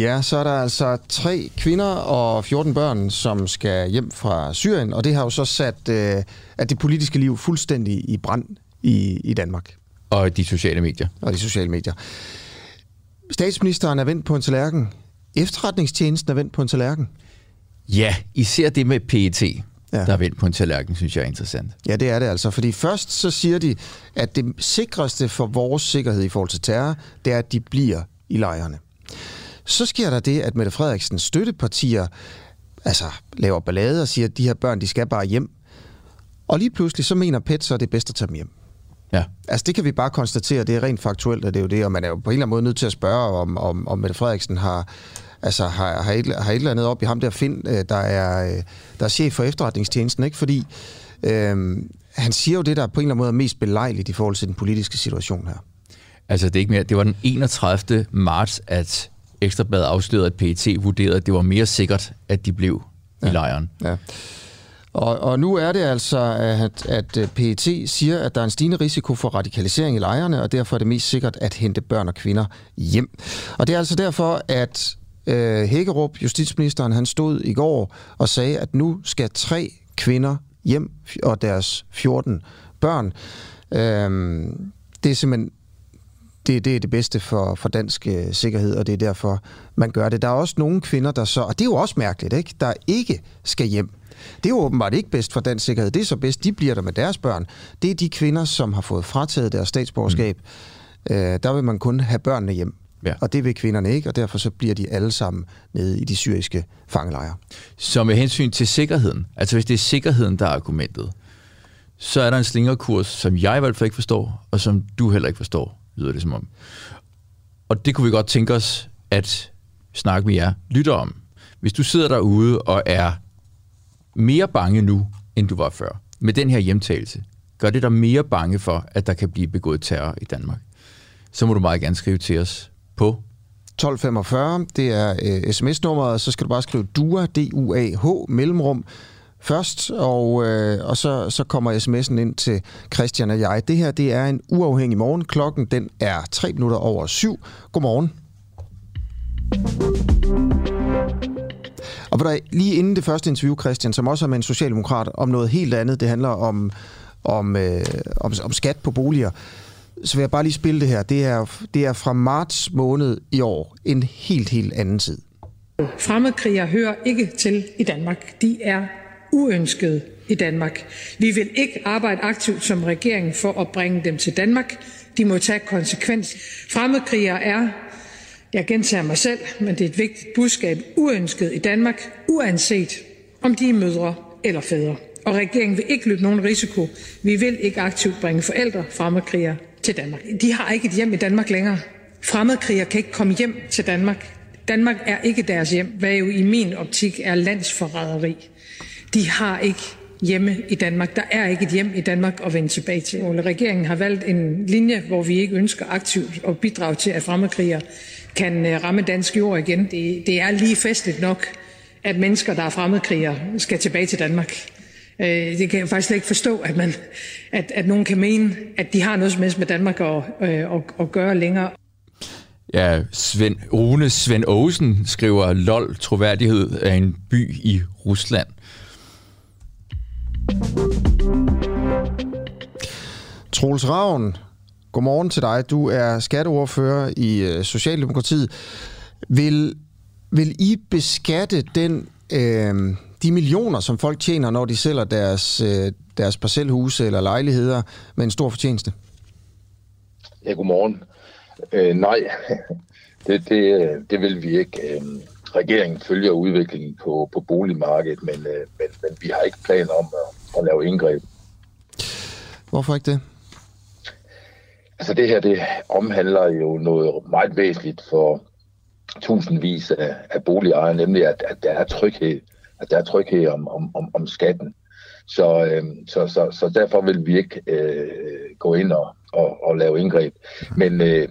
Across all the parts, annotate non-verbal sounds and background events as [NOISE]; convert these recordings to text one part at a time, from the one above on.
Ja, så er der altså tre kvinder og 14 børn, som skal hjem fra Syrien, og det har jo så sat øh, at det politiske liv fuldstændig i brand i, i Danmark. Og de sociale medier. Og de sociale medier. Statsministeren er vendt på en tallerken. Efterretningstjenesten er vendt på en tallerken. Ja, især det med PET, ja. der er vendt på en tallerken, synes jeg er interessant. Ja, det er det altså. Fordi først så siger de, at det sikreste for vores sikkerhed i forhold til terror, det er, at de bliver i lejrene. Så sker der det, at Mette Frederiksens støttepartier altså, laver ballade og siger, at de her børn, de skal bare hjem. Og lige pludselig, så mener PET så, at det er bedst at tage dem hjem. Ja. Altså det kan vi bare konstatere, det er rent faktuelt, at det er jo det, og man er jo på en eller anden måde nødt til at spørge, om, om, om Mette Frederiksen har, altså har, har, et, har et eller andet op i ham der Finn, øh, der er, øh, der er chef for efterretningstjenesten, ikke? Fordi øh, han siger jo det, der på en eller anden måde er mest belejligt i forhold til den politiske situation her. Altså det er ikke mere, det var den 31. marts, at Ekstrabladet afslørede, at PET vurderede, at det var mere sikkert, at de blev ja. i lejren. Ja. Og, og nu er det altså, at, at PET siger, at der er en stigende risiko for radikalisering i lejrene, og derfor er det mest sikkert at hente børn og kvinder hjem. Og det er altså derfor, at øh, Hækkerup, justitsministeren, han stod i går og sagde, at nu skal tre kvinder hjem og deres 14 børn. Øhm, det er simpelthen det, det er det bedste for, for dansk øh, sikkerhed, og det er derfor, man gør det. Der er også nogle kvinder, der så, og det er jo også mærkeligt, ikke? der ikke skal hjem. Det er jo åbenbart ikke bedst for dansk sikkerhed. Det er så bedst, de bliver der med deres børn. Det er de kvinder, som har fået frataget deres statsborgerskab. Mm. Øh, der vil man kun have børnene hjem. Ja. Og det vil kvinderne ikke, og derfor så bliver de alle sammen nede i de syriske fangelejre. Så med hensyn til sikkerheden, altså hvis det er sikkerheden, der er argumentet, så er der en slingerkurs, som jeg i hvert fald ikke forstår, og som du heller ikke forstår, lyder det som om. Og det kunne vi godt tænke os at snakke med jer lytter om. Hvis du sidder derude og er mere bange nu, end du var før, med den her hjemtagelse, gør det dig mere bange for, at der kan blive begået terror i Danmark, så må du meget gerne skrive til os på 1245, det er øh, sms-nummeret, så skal du bare skrive DUA, D-U-A-H, mellemrum, først, og, øh, og så, så kommer sms'en ind til Christian og jeg. Det her, det er en uafhængig morgen. Klokken, den er 3 minutter over syv. Godmorgen. Og der, lige inden det første interview, Christian, som også er med en socialdemokrat, om noget helt andet, det handler om, om, øh, om, om skat på boliger, så vil jeg bare lige spille det her. Det er, det er fra marts måned i år. En helt, helt anden tid. Fremmedkriger hører ikke til i Danmark. De er uønskede i Danmark. Vi vil ikke arbejde aktivt som regering for at bringe dem til Danmark. De må tage konsekvens. Fremmedkrigere er jeg gentager mig selv, men det er et vigtigt budskab, uønsket i Danmark, uanset om de er mødre eller fædre. Og regeringen vil ikke løbe nogen risiko. Vi vil ikke aktivt bringe forældre fremmedkrigere til Danmark. De har ikke et hjem i Danmark længere. Fremmedkrigere kan ikke komme hjem til Danmark. Danmark er ikke deres hjem, hvad jo i min optik er landsforræderi. De har ikke hjemme i Danmark. Der er ikke et hjem i Danmark at vende tilbage til. Regeringen har valgt en linje, hvor vi ikke ønsker aktivt at bidrage til, at fremmedkrigere kan øh, ramme dansk jord igen. Det, det er lige festligt nok, at mennesker, der er fremmedkrigere, skal tilbage til Danmark. Øh, det kan jeg faktisk slet ikke forstå, at, man, at, at nogen kan mene, at de har noget som helst med Danmark at, øh, at, at gøre længere. Ja, Svend, Rune Svend Aarhusen skriver, lol, troværdighed er en by i Rusland. Troels Ravn, godmorgen til dig. Du er skatteordfører i øh, Socialdemokratiet. Vil, vil I beskatte den, øh, de millioner, som folk tjener, når de sælger deres, øh, deres parcelhuse eller lejligheder med en stor fortjeneste? Ja, godmorgen. Øh, nej, [LAUGHS] det, det, øh, det vil vi ikke. Øh, regeringen følger udviklingen på, på boligmarkedet, men, øh, men, men vi har ikke planer om at, at lave indgreb. Hvorfor ikke det? Altså det her, det omhandler jo noget meget væsentligt for tusindvis af, af boligejere, nemlig at, at der er tryghed, at der er tryghed om, om, om, om skatten. Så, øh, så, så, så derfor vil vi ikke øh, gå ind og, og, og lave indgreb. Men øh,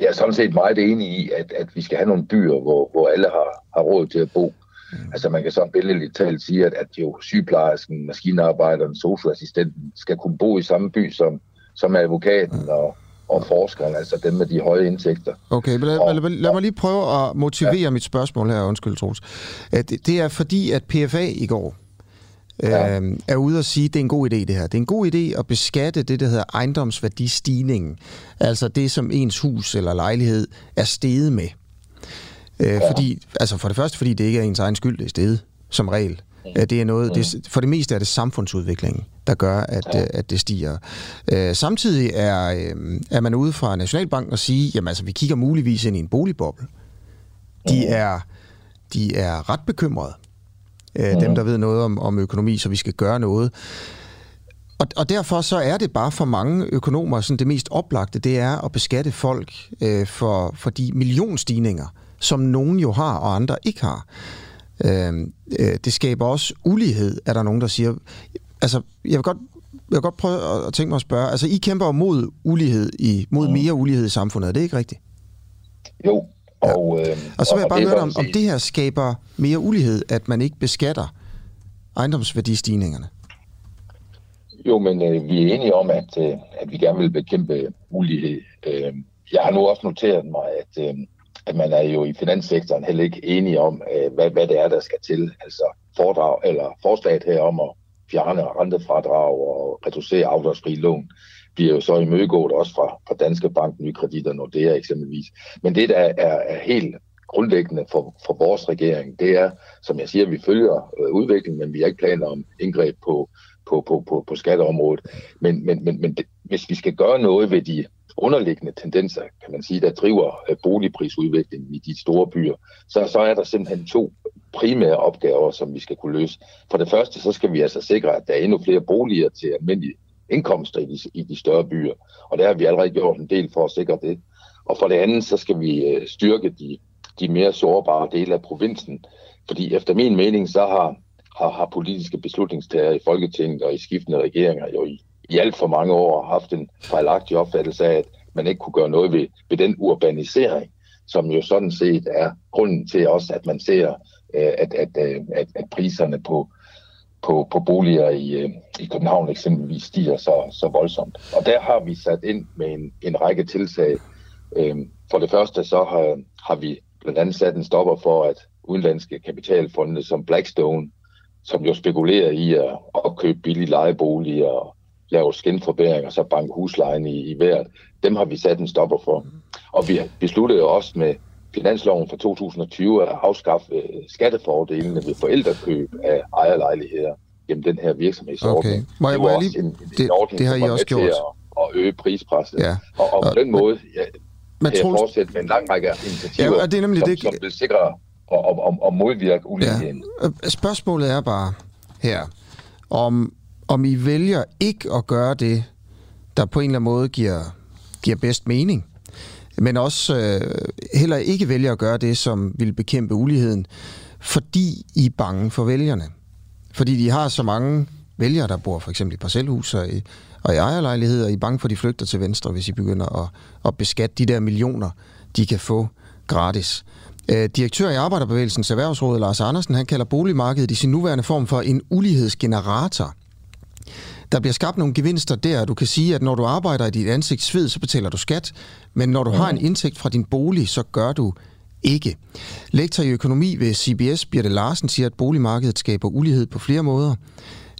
jeg er sådan set meget enig i, at, at vi skal have nogle byer, hvor, hvor alle har, har råd til at bo. Mm. Altså man kan så billedligt talt sige, at, at jo sygeplejersken, maskinarbejderen, socioassistenten skal kunne bo i samme by som, som advokaten og, og forskerne, altså dem med de høje indtægter. Okay, men lad, og, lad, lad mig lige prøve at motivere ja. mit spørgsmål her, undskyld Troels. Det, det er fordi, at PFA i går ja. øh, er ude og sige, at det er en god idé det her. Det er en god idé at beskatte det, der hedder ejendomsværdistigningen. Altså det, som ens hus eller lejlighed er steget med. Øh, ja. fordi, altså for det første, fordi det ikke er ens egen skyld, det er steget, som regel. Det er noget, det, for det meste er det samfundsudviklingen, der gør, at, ja. at det stiger. Øh, samtidig er, øh, er man ude fra Nationalbanken og sige, jamen altså, vi kigger muligvis ind i en boligboble. De er, de er ret bekymrede, øh, dem der ved noget om, om økonomi, så vi skal gøre noget. Og, og derfor så er det bare for mange økonomer sådan det mest oplagte, det er at beskatte folk øh, for, for de millionstigninger, som nogen jo har, og andre ikke har. Øh, øh, det skaber også ulighed, er der nogen, der siger. Altså, jeg vil godt, jeg vil godt prøve at tænke mig at spørge. Altså, I kæmper mod ulighed, i, mod mere ulighed i samfundet, er det ikke rigtigt? Jo. Og, øh, og så vil jeg bare høre om, om det her skaber mere ulighed, at man ikke beskatter ejendomsværdistigningerne. Jo, men øh, vi er enige om, at, øh, at vi gerne vil bekæmpe ulighed. Øh, jeg har nu også noteret mig, at, øh, at man er jo i finanssektoren heller ikke enige om, øh, hvad, hvad det er, der skal til. Altså foredrag, eller forslaget her om at fjerne rentefradrag og reducere afdragsfri lån bliver jo så imødegået også fra, fra Danske Bank, Nykredit og Nordea eksempelvis. Men det, der er, er helt grundlæggende for, for vores regering, det er, som jeg siger, vi følger øh, udviklingen, men vi har ikke planer om indgreb på, på, på, på, på skatteområdet. Men, men, men, men det, hvis vi skal gøre noget ved de underliggende tendenser, kan man sige, der driver øh, boligprisudviklingen i de store byer, så, så er der simpelthen to primære opgaver, som vi skal kunne løse. For det første, så skal vi altså sikre, at der er endnu flere boliger til almindelige indkomster i de, i de større byer. Og der har vi allerede gjort en del for at sikre det. Og for det andet, så skal vi øh, styrke de, de mere sårbare dele af provinsen. Fordi efter min mening, så har, har, har politiske beslutningstager i Folketinget og i skiftende regeringer jo i i alt for mange år haft en fejlagtig opfattelse af, at man ikke kunne gøre noget ved, ved den urbanisering, som jo sådan set er grunden til også, at man ser, øh, at, at, øh, at, at priserne på, på, på boliger i, øh, i København eksempelvis stiger så, så voldsomt. Og der har vi sat ind med en, en række tiltag. Øhm, for det første så har, har vi blandt andet sat en stopper for, at udenlandske kapitalfonde som Blackstone, som jo spekulerer i at opkøbe billige lejeboliger og lave skinforbedringer, så banke huslejen i, i vejret. Dem har vi sat en stopper for. Og vi besluttede også med finansloven for 2020 at afskaffe øh, skattefordelene ved forældrekøb af ejerlejligheder gennem den her virksomhedsordning. Okay. Må jeg, må jeg lige... En, en det, ordning, det har I også gjort. At, at øge prispresset. Ja. Og, og, og på den måde ja, men, kan jeg fortsætte med en lang række initiativer, ja, det er nemlig som, det... som vil sikre og, og, og, og modvirke uligheden. Ja. Øh, spørgsmålet er bare her, om om I vælger ikke at gøre det, der på en eller anden måde giver, giver bedst mening, men også øh, heller ikke vælger at gøre det, som vil bekæmpe uligheden, fordi I er bange for vælgerne. Fordi de har så mange vælgere, der bor for eksempel i parcelhus og i, og i ejerlejligheder, I er bange for, at de flygter til venstre, hvis I begynder at, at beskatte de der millioner, de kan få gratis. Øh, direktør i Arbejderbevægelsens Erhvervsråd, Lars Andersen, han kalder boligmarkedet i sin nuværende form for en ulighedsgenerator – der bliver skabt nogle gevinster der. Du kan sige, at når du arbejder i dit ansigt sved, så betaler du skat, men når du har en indtægt fra din bolig, så gør du ikke. Lektor i økonomi ved CBS, Birte Larsen, siger, at boligmarkedet skaber ulighed på flere måder.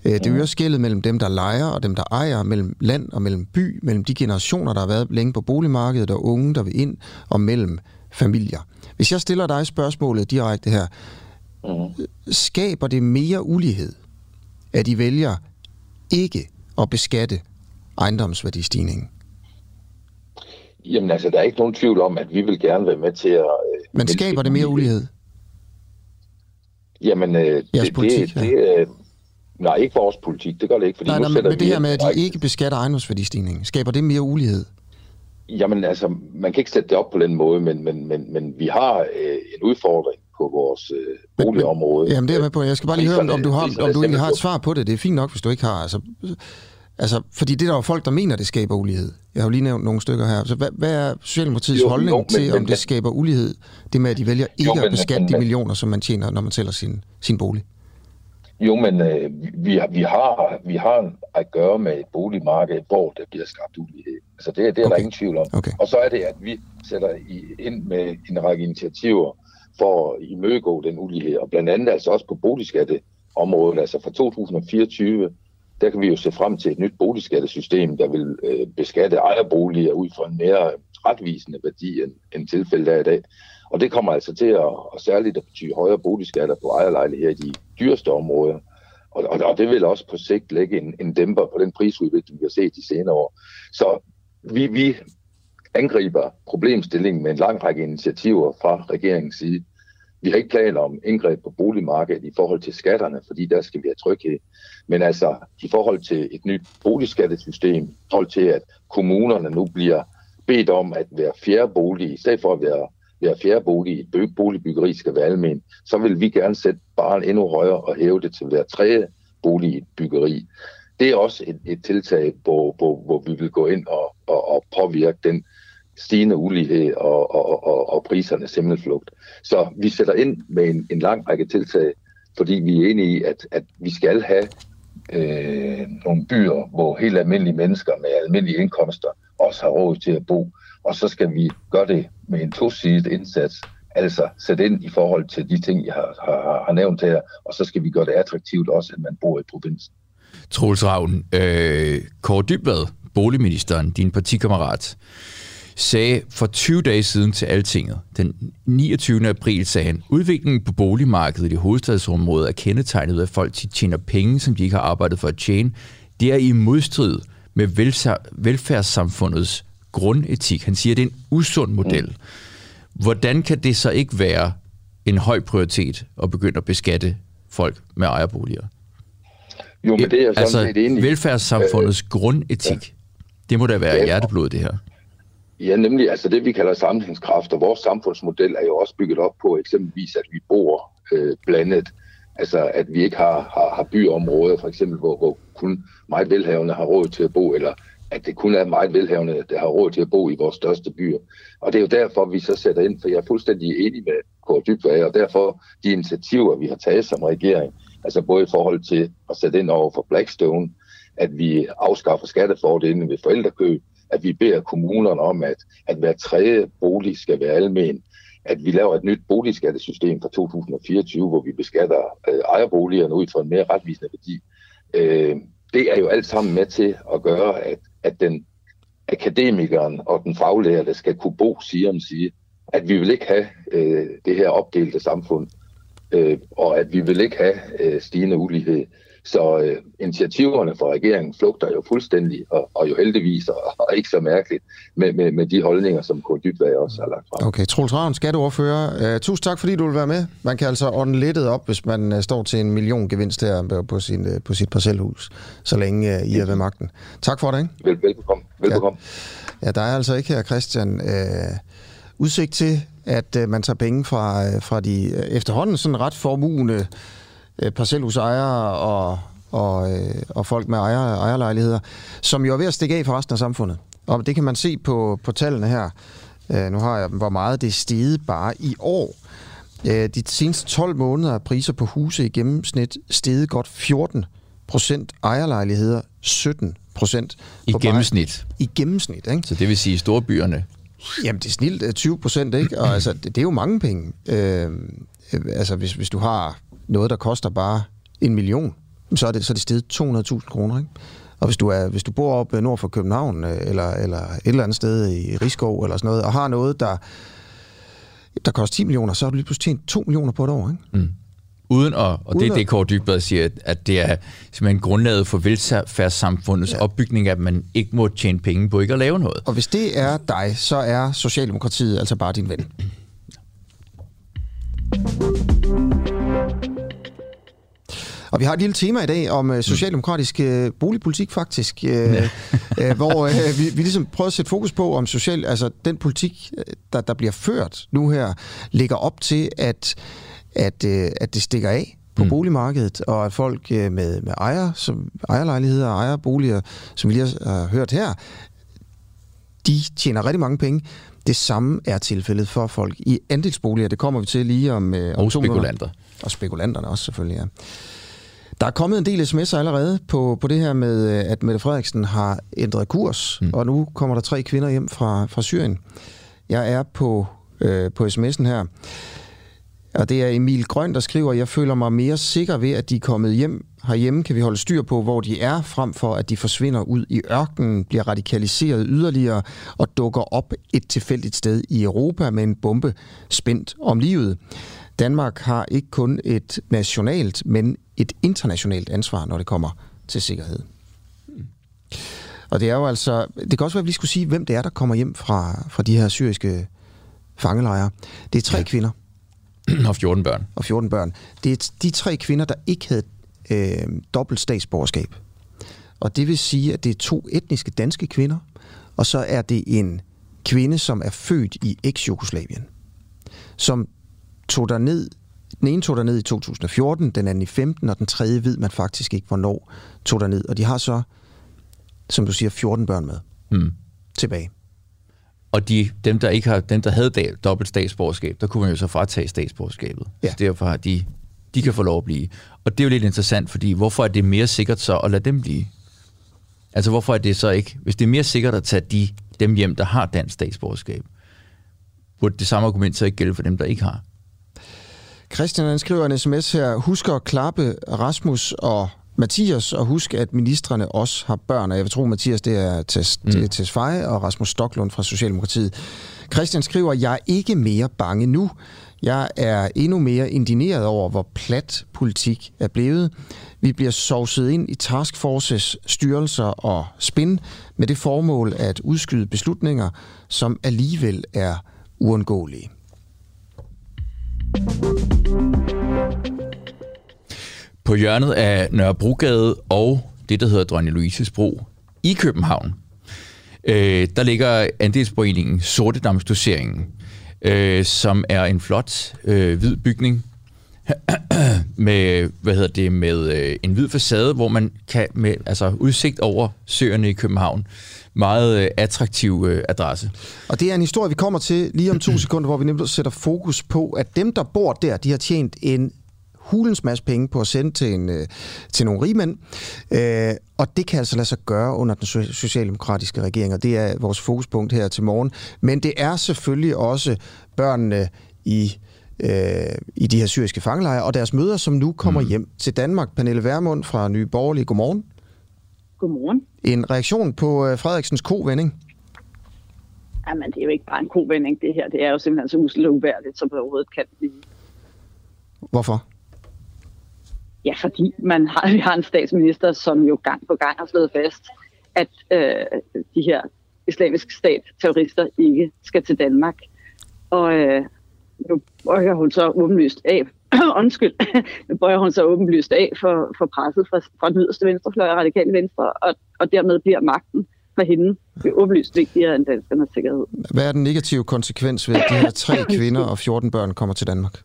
Øh, det øger skældet mellem dem, der leger og dem, der ejer, mellem land og mellem by, mellem de generationer, der har været længe på boligmarkedet, og unge, der vil ind, og mellem familier. Hvis jeg stiller dig spørgsmålet direkte her, skaber det mere ulighed, at I vælger ikke at beskatte ejendomsværdistigningen? Jamen altså, der er ikke nogen tvivl om, at vi vil gerne være med til at... Øh, Men skaber det mere ulighed? Jamen, øh, det, politik, det, ja. det, øh, nej, ikke vores politik, det gør det ikke. Fordi nej, nej, men det her med, at de ikke beskatter ejendomsværdistigningen, skaber det mere ulighed? Jamen altså, man kan ikke sætte det op på den måde, men, men, men, men vi har øh, en udfordring på vores øh, boligområde. Jamen det er med på. Jeg skal bare lige høre, om du, har, om du egentlig har et svar på det. Det er fint nok, hvis du ikke har. Altså, altså, fordi det er der jo folk, der mener, det skaber ulighed. Jeg har jo lige nævnt nogle stykker her. Så hvad, hvad er Socialdemokratiets jo, holdning jo, men, til, om men, det skaber ulighed? Det med, at de vælger ikke jo, men, at beskatte men, de millioner, som man tjener, når man sælger sin, sin bolig. Jo, men øh, vi, vi, har, vi har at gøre med et boligmarked, hvor der bliver skabt ulighed. Altså det, det er okay. der ingen tvivl om. Okay. Og så er det, at vi sætter i, ind med en række initiativer for at imødegå den ulighed, og blandt andet altså også på boligskatteområdet. Altså fra 2024, der kan vi jo se frem til et nyt boligskattesystem, der vil øh, beskatte ejerboliger ud fra en mere retvisende værdi, end, end tilfældet er i dag. Og det kommer altså til at, og særligt at betyde højere boligskatter på ejerlejligheder i de dyreste områder. Og, og, og det vil også på sigt lægge en, en dæmper på den prisudvikling, vi har set de senere år. Så vi, vi angriber problemstillingen med en lang række initiativer fra regeringens side. Vi har ikke planer om indgreb på boligmarkedet i forhold til skatterne, fordi der skal vi have tryghed. Men altså i forhold til et nyt boligskattesystem, i forhold til at kommunerne nu bliver bedt om at være fjerde bolig, i stedet for at være hver fjerde bolig i et boligbyggeri skal være almen, så vil vi gerne sætte barn endnu højere og hæve det til hver tredje bolig i et byggeri. Det er også et, et tiltag, hvor, hvor, hvor vi vil gå ind og, og, og påvirke den stigende ulighed og, og, og, og prisernes himmelflugt. Så vi sætter ind med en, en lang række tiltag, fordi vi er enige i, at, at vi skal have øh, nogle byer, hvor helt almindelige mennesker med almindelige indkomster også har råd til at bo og så skal vi gøre det med en tosidig indsats, altså sætte ind i forhold til de ting, jeg har, har, har nævnt her, og så skal vi gøre det attraktivt også, at man bor i provinsen. Troels Ravn, øh, Kåre Dybvad, boligministeren, din partikammerat, sagde for 20 dage siden til Altinget, den 29. april, sagde han, udviklingen på boligmarkedet i hovedstadsområdet er kendetegnet ved, at folk tjener penge, som de ikke har arbejdet for at tjene. Det er i modstrid med velfærdssamfundets grundetik. Han siger, at det er en usund model. Hvordan kan det så ikke være en høj prioritet at begynde at beskatte folk med ejerboliger? Jo, men det er jeg altså, sådan set enig velfærdssamfundets øh, grundetik, ja. det må da være ja. hjerteblod, det her. Ja, nemlig altså det, vi kalder sammenhængskraft, og vores samfundsmodel er jo også bygget op på eksempelvis, at vi bor øh, blandet. Altså, at vi ikke har, har, har byområder, for eksempel, hvor, hvor kun meget velhavende har råd til at bo, eller at det kun er meget velhavende, der har råd til at bo i vores største byer. Og det er jo derfor, vi så sætter ind, for jeg er fuldstændig enig med Kåre Dybvad, og derfor de initiativer, vi har taget som regering, altså både i forhold til at sætte ind over for Blackstone, at vi afskaffer skattefordelene ved forældrekøb, at vi beder kommunerne om, at, at hver tredje bolig skal være almen, at vi laver et nyt boligskattesystem fra 2024, hvor vi beskatter øh, ejerboligerne ud fra en mere retvisende værdi. Øh, det er jo alt sammen med til at gøre, at at den akademikeren og den faglærte skal kunne bo siger om sige, at vi vil ikke have øh, det her opdelte samfund, øh, og at vi vil ikke have øh, stigende ulighed. Så øh, initiativerne fra regeringen flugter jo fuldstændig, og, og jo heldigvis, og, og ikke så mærkeligt, med, med, med de holdninger, som Kåre Dybvad også har lagt frem. Okay, Troels Ravn, skatteordfører. Uh, tusind tak, fordi du vil være med. Man kan altså ånde lettet op, hvis man uh, står til en million gevinst her på, sin, uh, på sit parcelhus, så længe uh, I er ved magten. Tak for det, ikke? Vel, velbekomme. velbekomme. Ja. ja, der er altså ikke her, Christian, uh, udsigt til, at uh, man tager penge fra, uh, fra de uh, efterhånden sådan ret formugende øh, parcelhusejere og, og, øh, og folk med ejer, ejerlejligheder, som jo er ved at stikke af for resten af samfundet. Og det kan man se på, på tallene her. Øh, nu har jeg dem, hvor meget det er steget bare i år. Øh, de seneste 12 måneder er priser på huse i gennemsnit steget godt 14 procent ejerlejligheder, 17 procent. I gennemsnit? I gennemsnit, ikke? Så det vil sige i storbyerne? Jamen, det er snilt 20 procent, ikke? Og altså, det, det er jo mange penge. Øh, altså, hvis, hvis du har noget, der koster bare en million, så er det, så er det stedet 200.000 kroner. Ikke? Og hvis du, er, hvis du bor op nord for København, øh, eller, eller et eller andet sted i Rigskov, eller sådan noget, og har noget, der, der koster 10 millioner, så har du lige pludselig tjent 2 millioner på et år. Ikke? Mm. Uden at, og Uden det er det, Kåre siger, at det er simpelthen grundlaget for velfærdssamfundets ja. opbygning, at man ikke må tjene penge på ikke at lave noget. Og hvis det er dig, så er Socialdemokratiet altså bare din ven. Og vi har et lille tema i dag om uh, socialdemokratisk uh, boligpolitik faktisk, uh, ja. uh, [LAUGHS] hvor uh, vi, vi ligesom prøver at sætte fokus på, om social, altså den politik, der, der bliver ført nu her, ligger op til, at, at, uh, at det stikker af på mm. boligmarkedet, og at folk uh, med, med ejer, som, ejerlejligheder og ejerboliger, som vi lige har hørt her, de tjener rigtig mange penge. Det samme er tilfældet for folk i andelsboliger. Det kommer vi til lige om, uh, om og spekulanter. Og spekulanterne også selvfølgelig, ja. Der er kommet en del sms'er allerede på, på det her med, at Mette Frederiksen har ændret kurs, mm. og nu kommer der tre kvinder hjem fra, fra Syrien. Jeg er på, øh, på sms'en her. Og det er Emil Grøn, der skriver, jeg føler mig mere sikker ved, at de er kommet hjem. Herhjemme kan vi holde styr på, hvor de er, frem for at de forsvinder ud i ørkenen, bliver radikaliseret yderligere og dukker op et tilfældigt sted i Europa med en bombe spændt om livet. Danmark har ikke kun et nationalt, men et internationalt ansvar, når det kommer til sikkerhed. Og det er jo altså, det kan også være, at vi skulle sige, hvem det er, der kommer hjem fra, fra de her syriske fangelejre. Det er tre ja. kvinder. [CLEARS THROAT] Og 14 børn. Og 14 børn. Det er de tre kvinder, der ikke havde øh, dobbelt statsborgerskab. Og det vil sige, at det er to etniske danske kvinder, og så er det en kvinde, som er født i eks-Jugoslavien, som tog der ned den ene tog der ned i 2014, den anden i 15, og den tredje ved man faktisk ikke, hvornår tog der ned. Og de har så, som du siger, 14 børn med mm. tilbage. Og de, dem, der ikke har, dem, der havde dobbelt statsborgerskab, der kunne man jo så fratage statsborgerskabet. Ja. Så derfor har de, de kan få lov at blive. Og det er jo lidt interessant, fordi hvorfor er det mere sikkert så at lade dem blive? Altså hvorfor er det så ikke, hvis det er mere sikkert at tage de, dem hjem, der har dansk statsborgerskab, burde det samme argument så ikke gælde for dem, der ikke har? Christian han skriver en sms her. Husk at klappe Rasmus og Mathias, og husk, at ministerne også har børn, og jeg vil tro, Mathias, det er Tess, mm. det er og Rasmus Stoklund fra Socialdemokratiet. Christian skriver, jeg er ikke mere bange nu. Jeg er endnu mere indineret over, hvor plat politik er blevet. Vi bliver sovset ind i taskforces styrelser og spin med det formål at udskyde beslutninger, som alligevel er uundgåelige. På hjørnet af Nørrebrogade og det, der hedder Dronning Louises Bro i København, øh, der ligger andelsforeningen Sortedamsdoseringen, øh, som er en flot øh, hvid bygning [CLEARS THROAT] med, hvad hedder det, med øh, en hvid facade, hvor man kan med altså udsigt over søerne i København. Meget øh, attraktiv øh, adresse. Og det er en historie, vi kommer til lige om to [CLEARS THROAT] sekunder, hvor vi nemlig sætter fokus på, at dem, der bor der, de har tjent en hulens masse penge på at sende til, en, øh, til nogle rigmænd. Øh, og det kan altså lade sig gøre under den socialdemokratiske regering, og det er vores fokuspunkt her til morgen. Men det er selvfølgelig også børnene i øh, i de her syriske fangelejre, og deres møder, som nu kommer mm. hjem til Danmark. Pernille Vermund fra Nye Borgerlige, godmorgen. Godmorgen. En reaktion på øh, Frederiksens kovending? Jamen, det er jo ikke bare en kovending, det her. Det er jo simpelthen så uselt uværdigt, som det overhovedet kan blive. Hvorfor? Ja, fordi man har, [LAUGHS] vi har en statsminister, som jo gang på gang har slået fast, at øh, de her islamiske stat-terrorister ikke skal til Danmark. Og, øh, nu bøjer hun så åbenlyst af, [CLEARS THROAT] undskyld, [CLEARS THROAT] nu bøjer hun så åbenlyst af for, for presset fra, fra den yderste venstrefløj og radikale venstre, og, og dermed bliver magten for hende det er åbenlyst vigtigere end danskernes sikkerhed. Hvad er den negative konsekvens ved, at de her tre kvinder og 14 børn kommer til Danmark?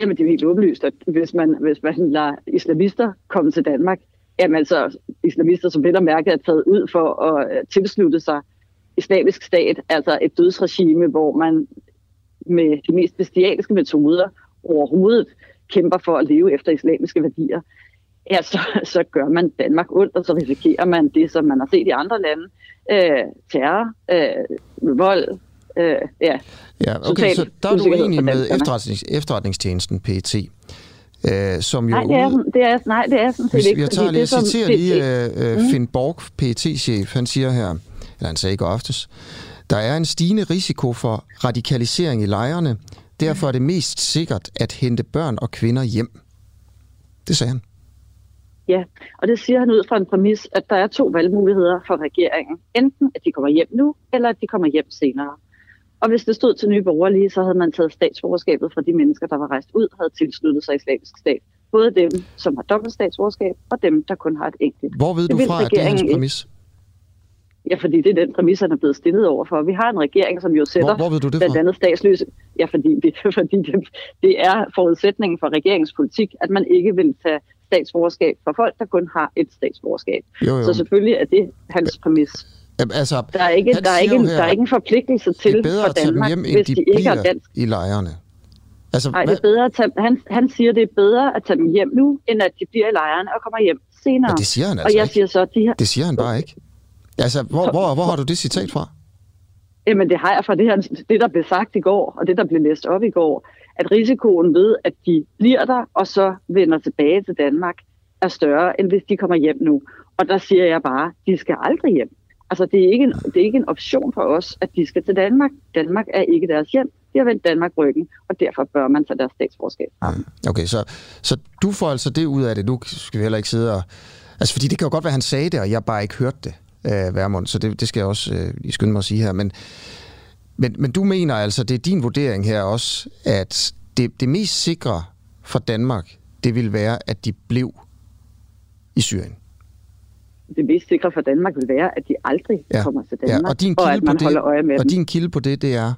Jamen, det er jo helt åbenlyst, at hvis man, hvis man lader islamister komme til Danmark, jamen altså islamister, som vel og mærke er taget ud for at øh, tilslutte sig islamisk stat, altså et dødsregime, hvor man med de mest bestialske metoder overhovedet kæmper for at leve efter islamiske værdier, ja, så, så gør man Danmark ondt, og så risikerer man det, som man har set i andre lande. Øh, terror, øh, vold, øh, ja. Ja, okay, så der er du enig med efterretnings, efterretningstjenesten PET. Øh, som jo nej, det er, det er, nej, det er sådan set ikke. Jeg tager lige, jeg citerer lige uh, uh, Finn Borg, PET-chef. Han siger her, eller han sagde ikke oftes, der er en stigende risiko for radikalisering i lejrene. Derfor er det mest sikkert at hente børn og kvinder hjem. Det sagde han. Ja, og det siger han ud fra en præmis, at der er to valgmuligheder for regeringen. Enten at de kommer hjem nu, eller at de kommer hjem senere. Og hvis det stod til nye borgerlige, så havde man taget statsborgerskabet fra de mennesker, der var rejst ud, havde tilsluttet sig islamisk stat. Både dem, som har dobbelt statsborgerskab, og dem, der kun har et enkelt. Hvor ved du fra, at det er hans præmis? Ja, fordi det er den præmis, han er blevet stillet over for. Vi har en regering, som jo sætter hvor, hvor ved du det blandt andet statsløse. Ja, fordi, det, [LAUGHS] fordi det, det er forudsætningen for regeringspolitik, at man ikke vil tage statsborgerskab for folk, der kun har et statsborgerskab. Jo, jo. Så selvfølgelig er det hans præmis. Altså, der er ikke, der er ikke, her, der er ikke en forpligtelse til for Danmark, hjem, hvis de, de ikke har dansk. i lejrene. Altså, Nej, det er bedre at tage, han, han siger, det er bedre at tage dem hjem nu, end at de bliver i lejrene og kommer hjem senere. Men det siger han altså og jeg ikke. Siger så, de her... Det siger han bare ikke. Altså, hvor, hvor, hvor har du det citat fra? Jamen, det har jeg fra det, her, det, der blev sagt i går, og det, der blev læst op i går, at risikoen ved, at de bliver der, og så vender tilbage til Danmark, er større, end hvis de kommer hjem nu. Og der siger jeg bare, de skal aldrig hjem. Altså, det er, ikke en, det er ikke en option for os, at de skal til Danmark. Danmark er ikke deres hjem. De har vendt Danmark ryggen, og derfor bør man tage deres statsborgerskab ah, Okay, så, så du får altså det ud af det. Nu skal vi heller ikke sidde og... Altså, fordi det kan jo godt være, han sagde det, og jeg bare ikke hørte det, øh, Værmund, så det, det skal jeg også øh, lige skynde mig at sige her. Men, men, men du mener altså, det er din vurdering her også, at det, det mest sikre for Danmark, det vil være, at de blev i Syrien? Det mest sikre for Danmark vil være, at de aldrig ja. kommer til Danmark, ja, og, din og at man det, holder øje med Og dem. din kilde på det, det er?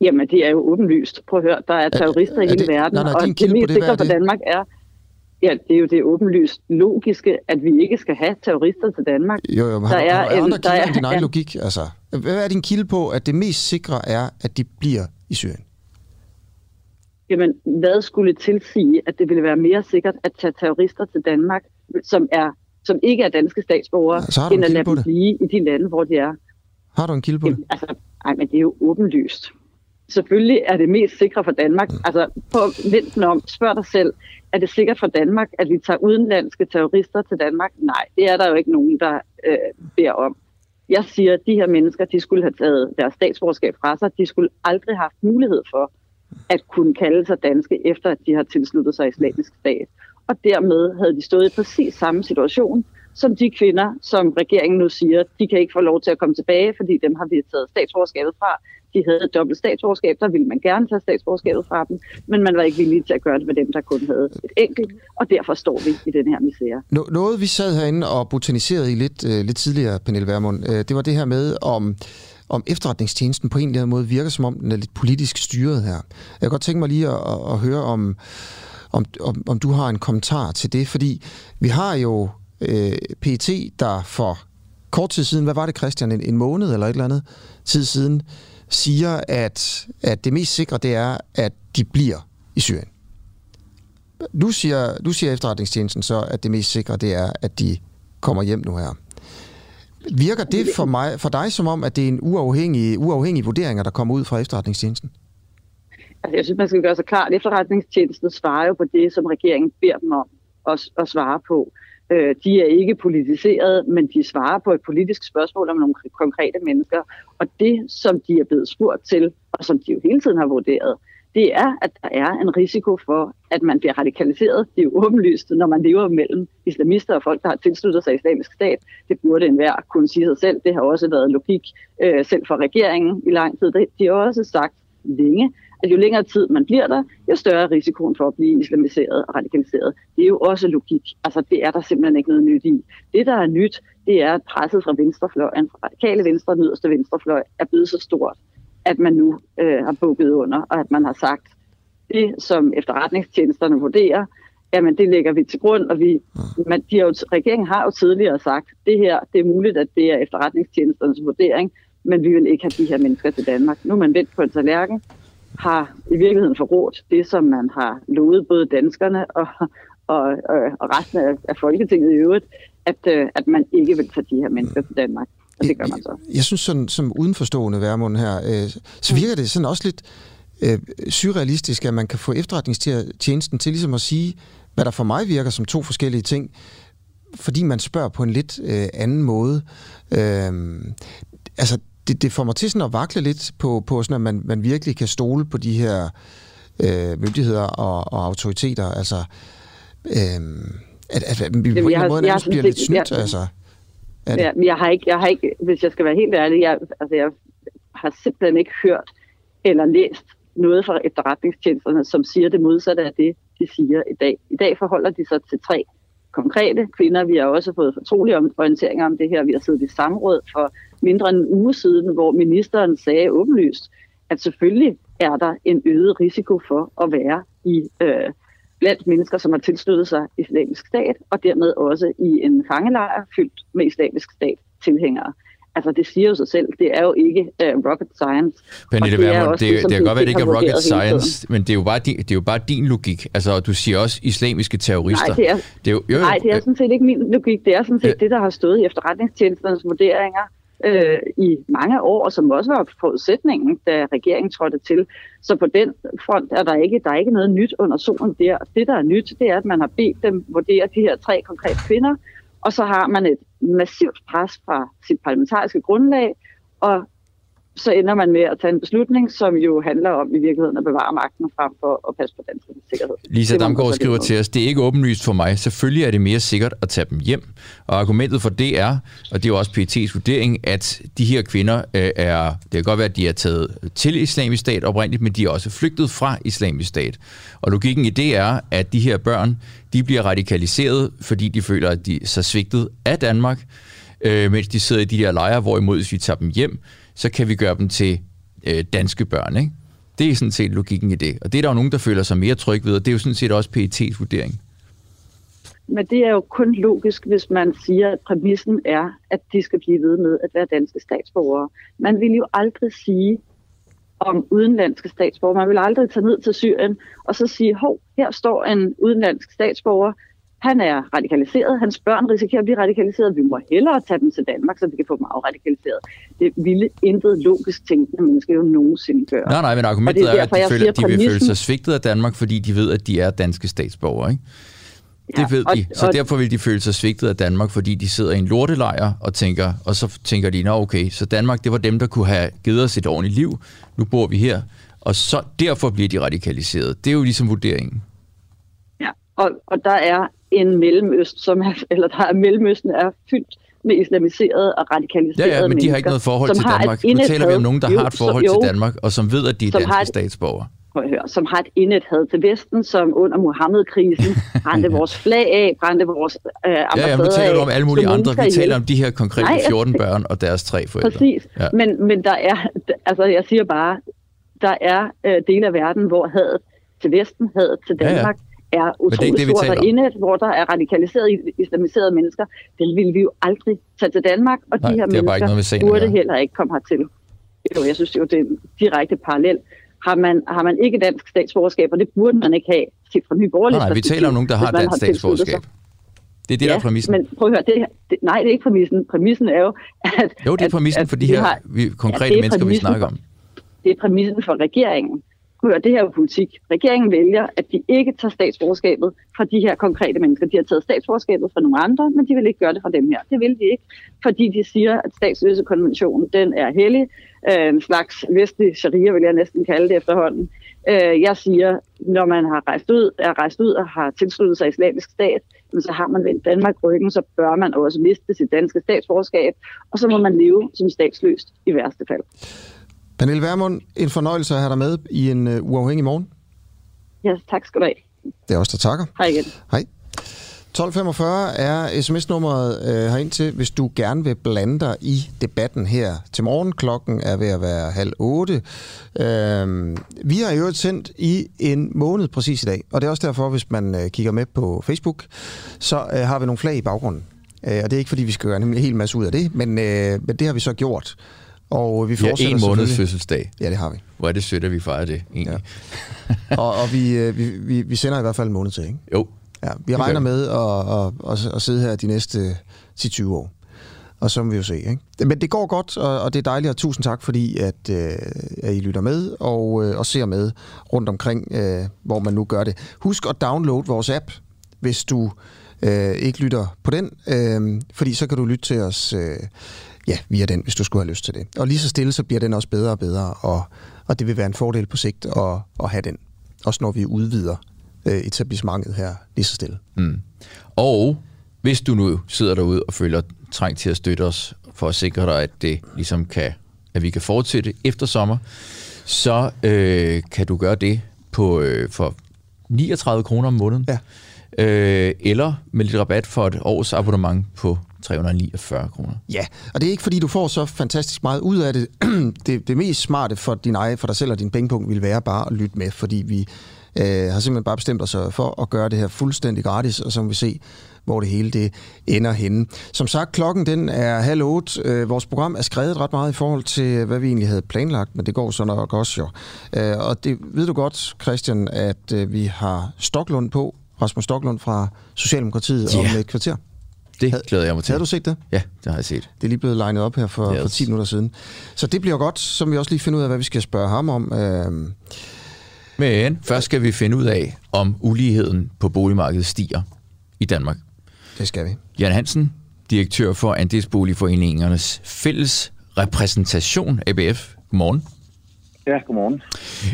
Jamen, det er jo åbenlyst. Prøv at høre, der er terrorister er, i hele det, verden, nej, nej, og det mest det, sikre for? Danmark er, ja, det er jo det åbenlyst logiske, at vi ikke skal have terrorister til Danmark. Jo, jo, men der har, er, har en, andre der er, end din egen [LAUGHS] ja. logik? Altså, hvad er din kilde på, at det mest sikre er, at de bliver i Syrien? Jamen, hvad skulle tilsige, at det ville være mere sikkert at tage terrorister til Danmark, som er som ikke er danske statsborgere, Så end at lade dem det? blive i de lande, hvor de er. Har du en kilde på det? Jamen, altså, ej, men det er jo åbenlyst. Selvfølgelig er det mest sikre for Danmark. Mm. Altså, på venten om, spørg dig selv, er det sikkert for Danmark, at vi tager udenlandske terrorister til Danmark? Nej, det er der jo ikke nogen, der øh, beder om. Jeg siger, at de her mennesker, de skulle have taget deres statsborgerskab fra sig. De skulle aldrig have haft mulighed for at kunne kalde sig danske, efter at de har tilsluttet sig islamisk stat. Og dermed havde de stået i præcis samme situation, som de kvinder, som regeringen nu siger, de kan ikke få lov til at komme tilbage, fordi dem har vi taget statsborgerskabet fra. De havde et dobbelt statsborgerskab, der ville man gerne tage statsborgerskabet fra dem, men man var ikke villig til at gøre det med dem, der kun havde et enkelt, og derfor står vi i den her misære. No- noget, vi sad herinde og botaniserede i lidt, øh, lidt tidligere, Pernille Vermund, øh, det var det her med, om, om efterretningstjenesten på en eller anden måde virker, som om den er lidt politisk styret her. Jeg kan godt tænke mig lige at, at, at høre, om, om, om, om du har en kommentar til det, fordi vi har jo øh, PET, der for kort tid siden, hvad var det Christian, en, en måned eller et eller andet tid siden, siger, at, at det mest sikre det er, at de bliver i Syrien. Du siger, du siger efterretningstjenesten så, at det mest sikre det er, at de kommer hjem nu her. Virker det for, mig, for dig som om, at det er en uafhængig, uafhængig vurderinger, der kommer ud fra efterretningstjenesten? Altså, jeg synes, man skal gøre sig klart, at efterretningstjenesten svarer jo på det, som regeringen beder dem om at, at svare på. Øh, de er ikke politiseret, men de svarer på et politisk spørgsmål om nogle konkrete mennesker. Og det, som de er blevet spurgt til, og som de jo hele tiden har vurderet, det er, at der er en risiko for, at man bliver radikaliseret. Det er jo åbenlyst, når man lever mellem islamister og folk, der har tilsluttet sig islamisk stat. Det burde enhver kunne sige sig selv. Det har også været logik øh, selv for regeringen i lang tid. De har også sagt længe, at jo længere tid man bliver der, jo større er risikoen for at blive islamiseret og radikaliseret. Det er jo også logik. Altså, det er der simpelthen ikke noget nyt i. Det, der er nyt, det er, at presset fra venstrefløjen, fra radikale venstre og yderste venstrefløj, er blevet så stort, at man nu øh, har bukket under, og at man har sagt, det som efterretningstjenesterne vurderer, jamen det lægger vi til grund, og vi, man, de har jo, regeringen har jo tidligere sagt, det her, det er muligt, at det er efterretningstjenesternes vurdering, men vi vil ikke have de her mennesker til Danmark. Nu er man vendt på en tallerken, har i virkeligheden forrådt det, som man har lovet både danskerne og, og, og, og resten af, af Folketinget i øvrigt, at, øh, at man ikke vil tage de her mennesker til Danmark. Og det gør man så. Jeg, jeg synes, sådan, som udenforstående værmund her, øh, så virker det sådan også lidt øh, surrealistisk, at man kan få efterretningstjenesten til ligesom at sige, hvad der for mig virker som to forskellige ting, fordi man spørger på en lidt øh, anden måde. Øh, altså, det, det får mig til sådan at vakle lidt på, på sådan, at man, man virkelig kan stole på de her øh, myndigheder og, og autoriteter. Altså, øh, at, at, at vi på en anden måde nærmest bliver lidt snydt. Jeg, altså. Er det? Ja, jeg har ikke, jeg har ikke, hvis jeg skal være helt ærlig, jeg, altså jeg har simpelthen ikke hørt eller læst noget fra efterretningstjenesterne, som siger det modsatte af det, de siger i dag. I dag forholder de sig til tre konkrete kvinder. Vi har også fået fortrolige orienteringer om det her. Vi har siddet i samråd for mindre end en uge siden, hvor ministeren sagde åbenlyst, at selvfølgelig er der en øget risiko for at være i øh, blandt mennesker, som har tilsluttet sig islamisk stat, og dermed også i en fangelejr fyldt med islamisk stat tilhængere. altså det siger jo sig selv, det er jo ikke uh, rocket science. Pernille det, det, det, det kan godt være, det ikke er rocket science, men det er, jo bare din, det er jo bare din logik. Altså, du siger også islamiske terrorister. Nej, det er, det er, jo, jo, nej, det er sådan set ikke min logik. Det er sådan set ja. det, der har stået i efterretningstjenesternes vurderinger øh, i mange år, og som også var forudsætningen, da regeringen trådte til. Så på den front er der ikke, der er ikke noget nyt under solen der. Det, der er nyt, det er, at man har bedt dem vurdere de her tre konkrete kvinder, og så har man et massivt pres fra sit parlamentariske grundlag, og så ender man med at tage en beslutning, som jo handler om i virkeligheden at bevare magten frem for at passe på dansk sikkerhed. Lisa Damgaard skriver til os, det er ikke åbenlyst for mig. Selvfølgelig er det mere sikkert at tage dem hjem. Og argumentet for det er, og det er jo også PET's vurdering, at de her kvinder øh, er, det kan godt være, at de er taget til islamisk stat oprindeligt, men de er også flygtet fra islamisk stat. Og logikken i det er, at de her børn, de bliver radikaliseret, fordi de føler, at de er så svigtet af Danmark, øh, mens de sidder i de her lejre, hvorimod hvis vi tager dem hjem, så kan vi gøre dem til øh, danske børn. Ikke? Det er sådan set logikken i det. Og det er der jo nogen, der føler sig mere tryg ved, og det er jo sådan set også PET's vurdering. Men det er jo kun logisk, hvis man siger, at præmissen er, at de skal blive ved med at være danske statsborgere. Man vil jo aldrig sige om udenlandske statsborgere. Man vil aldrig tage ned til Syrien og så sige, hov, her står en udenlandsk statsborger, han er radikaliseret, hans børn risikerer at blive radikaliseret, vi må hellere tage dem til Danmark, så vi kan få dem afradikaliseret. Det ville intet logisk tænkende menneske jo nogensinde gøre. Nej, nej, men argumentet er, er, at de, føler, at de vil føle sig svigtet af Danmark, fordi de ved, at de er danske statsborgere, ikke? Det ja, ved og, de. Så og, derfor vil de føle sig svigtet af Danmark, fordi de sidder i en lortelejr og tænker, og så tænker de, nå okay, så Danmark, det var dem, der kunne have givet os et ordentligt liv. Nu bor vi her. Og så derfor bliver de radikaliseret. Det er jo ligesom vurderingen. Ja, og, og der er en Mellemøst, som er, [LAUGHS] eller der er Mellemøsten er fyldt med islamiserede og radikaliserede Ja, ja, men de har ikke noget forhold til Danmark. Nu taler vi om nogen, der jo, har et forhold jo, til Danmark, og som ved, at de er danske et, statsborgere. Høre, som har et indet had til Vesten, som under Mohammed-krisen [LAUGHS] brændte vores flag af, brændte vores øh, Ja, ja, nu taler du om alle mulige andre. Vi taler om de her konkrete Nej, 14 altså, børn og deres tre forældre. Præcis, ja. men, men der er, altså jeg siger bare, der er øh, dele af verden, hvor hadet til Vesten, hadet til Danmark, ja, ja er utrolig det, det, stort derinde, hvor der er radikaliserede, islamiserede mennesker. Det vil vi jo aldrig tage til Danmark, og Nej, de her mennesker burde heller ikke komme hertil. Jo, jeg synes jo, det er en direkte parallel. Har man, har man ikke dansk statsborgerskab, og det burde man ikke have set fra Nye Borgerlige. Nej, vi taler om nogen, der har dansk statsborgerskab. Det er det, ja, der er præmissen. men prøv at høre, det, det, nej, det er ikke præmissen. Præmissen er jo, at... Jo, det er præmissen at, for de her har, vi, konkrete ja, mennesker, vi snakker om. Det er præmissen for regeringen hører det her politik. Regeringen vælger, at de ikke tager statsborgerskabet fra de her konkrete mennesker. De har taget statsborgerskabet fra nogle andre, men de vil ikke gøre det fra dem her. Det vil de ikke, fordi de siger, at statsløsekonventionen, den er hellig. Øh, en slags vestlig sharia, vil jeg næsten kalde det efterhånden. Øh, jeg siger, når man har rejst ud, er rejst ud og har tilsluttet sig islamisk stat, så har man vendt Danmark ryggen, så bør man også miste sit danske statsborgerskab, og så må man leve som statsløst i værste fald. Pernille Vermund, en fornøjelse at have dig med i en uh, uafhængig morgen. Ja, tak skal du have. Det er også der takker. Hej igen. Hej. 1245 er sms-nummeret øh, herind til, hvis du gerne vil blande dig i debatten her til morgen. Klokken er ved at være halv otte. Øh, vi har jo sendt i en måned præcis i dag, og det er også derfor, hvis man øh, kigger med på Facebook, så øh, har vi nogle flag i baggrunden. Øh, og det er ikke, fordi vi skal gøre en hel masse ud af det, men, øh, men det har vi så gjort. Og vi får ja, en måneds fødselsdag. Ja, det har vi. Hvor er det sødt, at vi fejrer det, egentlig. Ja. og og vi, øh, vi, vi, vi sender i hvert fald en måned til, ikke? Jo. Ja, vi regner med at, at, at, at sidde her de næste 10-20 år. Og så må vi jo se. Ikke? Men det går godt, og, og det er dejligt, og tusind tak, fordi at, øh, at I lytter med og, øh, og ser med rundt omkring, øh, hvor man nu gør det. Husk at downloade vores app, hvis du øh, ikke lytter på den, øh, fordi så kan du lytte til os øh, ja, via den, hvis du skulle have lyst til det. Og lige så stille, så bliver den også bedre og bedre, og, og det vil være en fordel på sigt at, at have den. Også når vi udvider øh, etablissementet her lige så stille. Mm. Og hvis du nu sidder derude og føler trængt til at støtte os, for at sikre dig, at det ligesom kan, at vi kan fortsætte efter sommer, så øh, kan du gøre det på øh, for 39 kroner om måneden. Ja. Øh, eller med lidt rabat for et års abonnement på 349 kroner. Ja, og det er ikke fordi, du får så fantastisk meget ud af det. [CLEARS THROAT] det, det mest smarte for, din egen, for dig selv og din pengepunkt vil være bare at lytte med, fordi vi øh, har simpelthen bare bestemt os for at gøre det her fuldstændig gratis, og så må vi se, hvor det hele det ender henne. Som sagt, klokken den er halv otte. Øh, vores program er skrevet ret meget i forhold til, hvad vi egentlig havde planlagt, men det går så nok også jo. Øh, og det ved du godt, Christian, at øh, vi har Stoklund på, Rasmus Stoklund fra Socialdemokratiet ja. om et kvarter. Det glæder jeg mig til. Har du set det? Ja, det har jeg set. Det er lige blevet legnet op her for, yes. for 10 minutter siden. Så det bliver godt, som vi også lige finder ud af, hvad vi skal spørge ham om. Øh, men først skal vi finde ud af, om uligheden på boligmarkedet stiger i Danmark. Det skal vi. Jan Hansen, direktør for Andelsboligforeningernes fælles repræsentation, ABF. Godmorgen. Ja, godmorgen.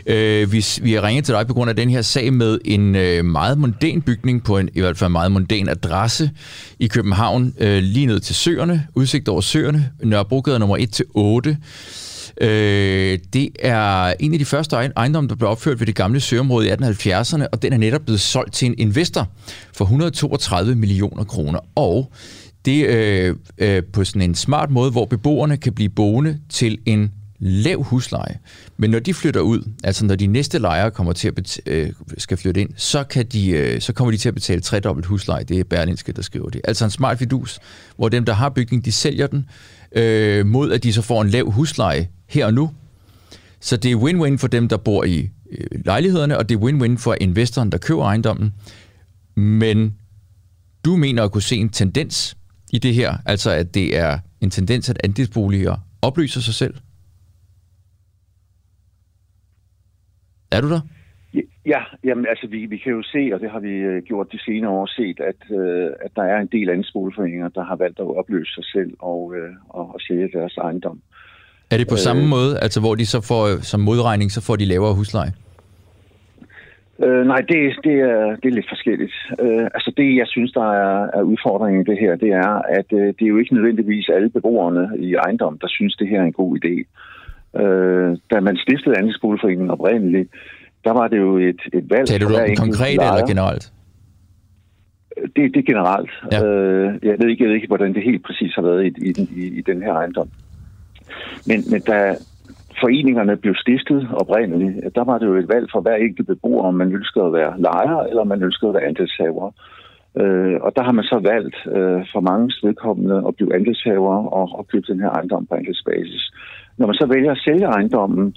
Øh, vi, vi har ringet til dig på grund af den her sag med en øh, meget mondæn bygning på en i hvert fald meget mondæn adresse i København, øh, lige ned til Søerne, udsigt over Søerne, Nørrebrogade nummer 1-8. Øh, det er en af de første ejendomme, der blev opført ved det gamle søområde i 1870'erne, og den er netop blevet solgt til en investor for 132 millioner kroner. Og det øh, øh, på sådan en smart måde, hvor beboerne kan blive boende til en lav husleje. Men når de flytter ud, altså når de næste lejere kommer til at betale, øh, skal flytte ind, så, kan de, øh, så kommer de til at betale tredobbelt husleje. Det er Berlinske, der skriver det. Altså en smart fidus, hvor dem, der har bygningen, de sælger den, øh, mod at de så får en lav husleje her og nu. Så det er win-win for dem, der bor i øh, lejlighederne, og det er win-win for investoren, der køber ejendommen. Men du mener at kunne se en tendens i det her, altså at det er en tendens, at andelsboliger oplyser sig selv? Er du der? Ja, jamen altså vi, vi kan jo se, og det har vi øh, gjort de senere år set, at, øh, at der er en del andelsboligforeninger, der har valgt at opløse sig selv og, øh, og, og sælge deres ejendom. Er det på øh, samme måde, altså hvor de så får som modregning, så får de lavere husleje? Øh, nej, det, det, er, det er lidt forskelligt. Øh, altså det, jeg synes, der er, er udfordringen i det her, det er, at øh, det er jo ikke nødvendigvis alle beboerne i ejendom, der synes, det her er en god idé. Øh, da man stiftede andelsboligforeningen oprindeligt, der var det jo et, et valg. Taler du om konkret lejer. eller generelt? Det, det er generelt. Ja. Øh, jeg, ved ikke, jeg ved ikke, hvordan det helt præcis har været i, i, i, i den her ejendom. Men, men da foreningerne blev stiftet oprindeligt, der var det jo et valg for hver enkelt beboer, om man ønskede at være lejer, eller man ønskede at være andelshaver. Øh, og der har man så valgt øh, for mange vedkommende at blive andelshaver og, og købe den her ejendom på andelsbasis. Når man så vælger at sælge ejendommen,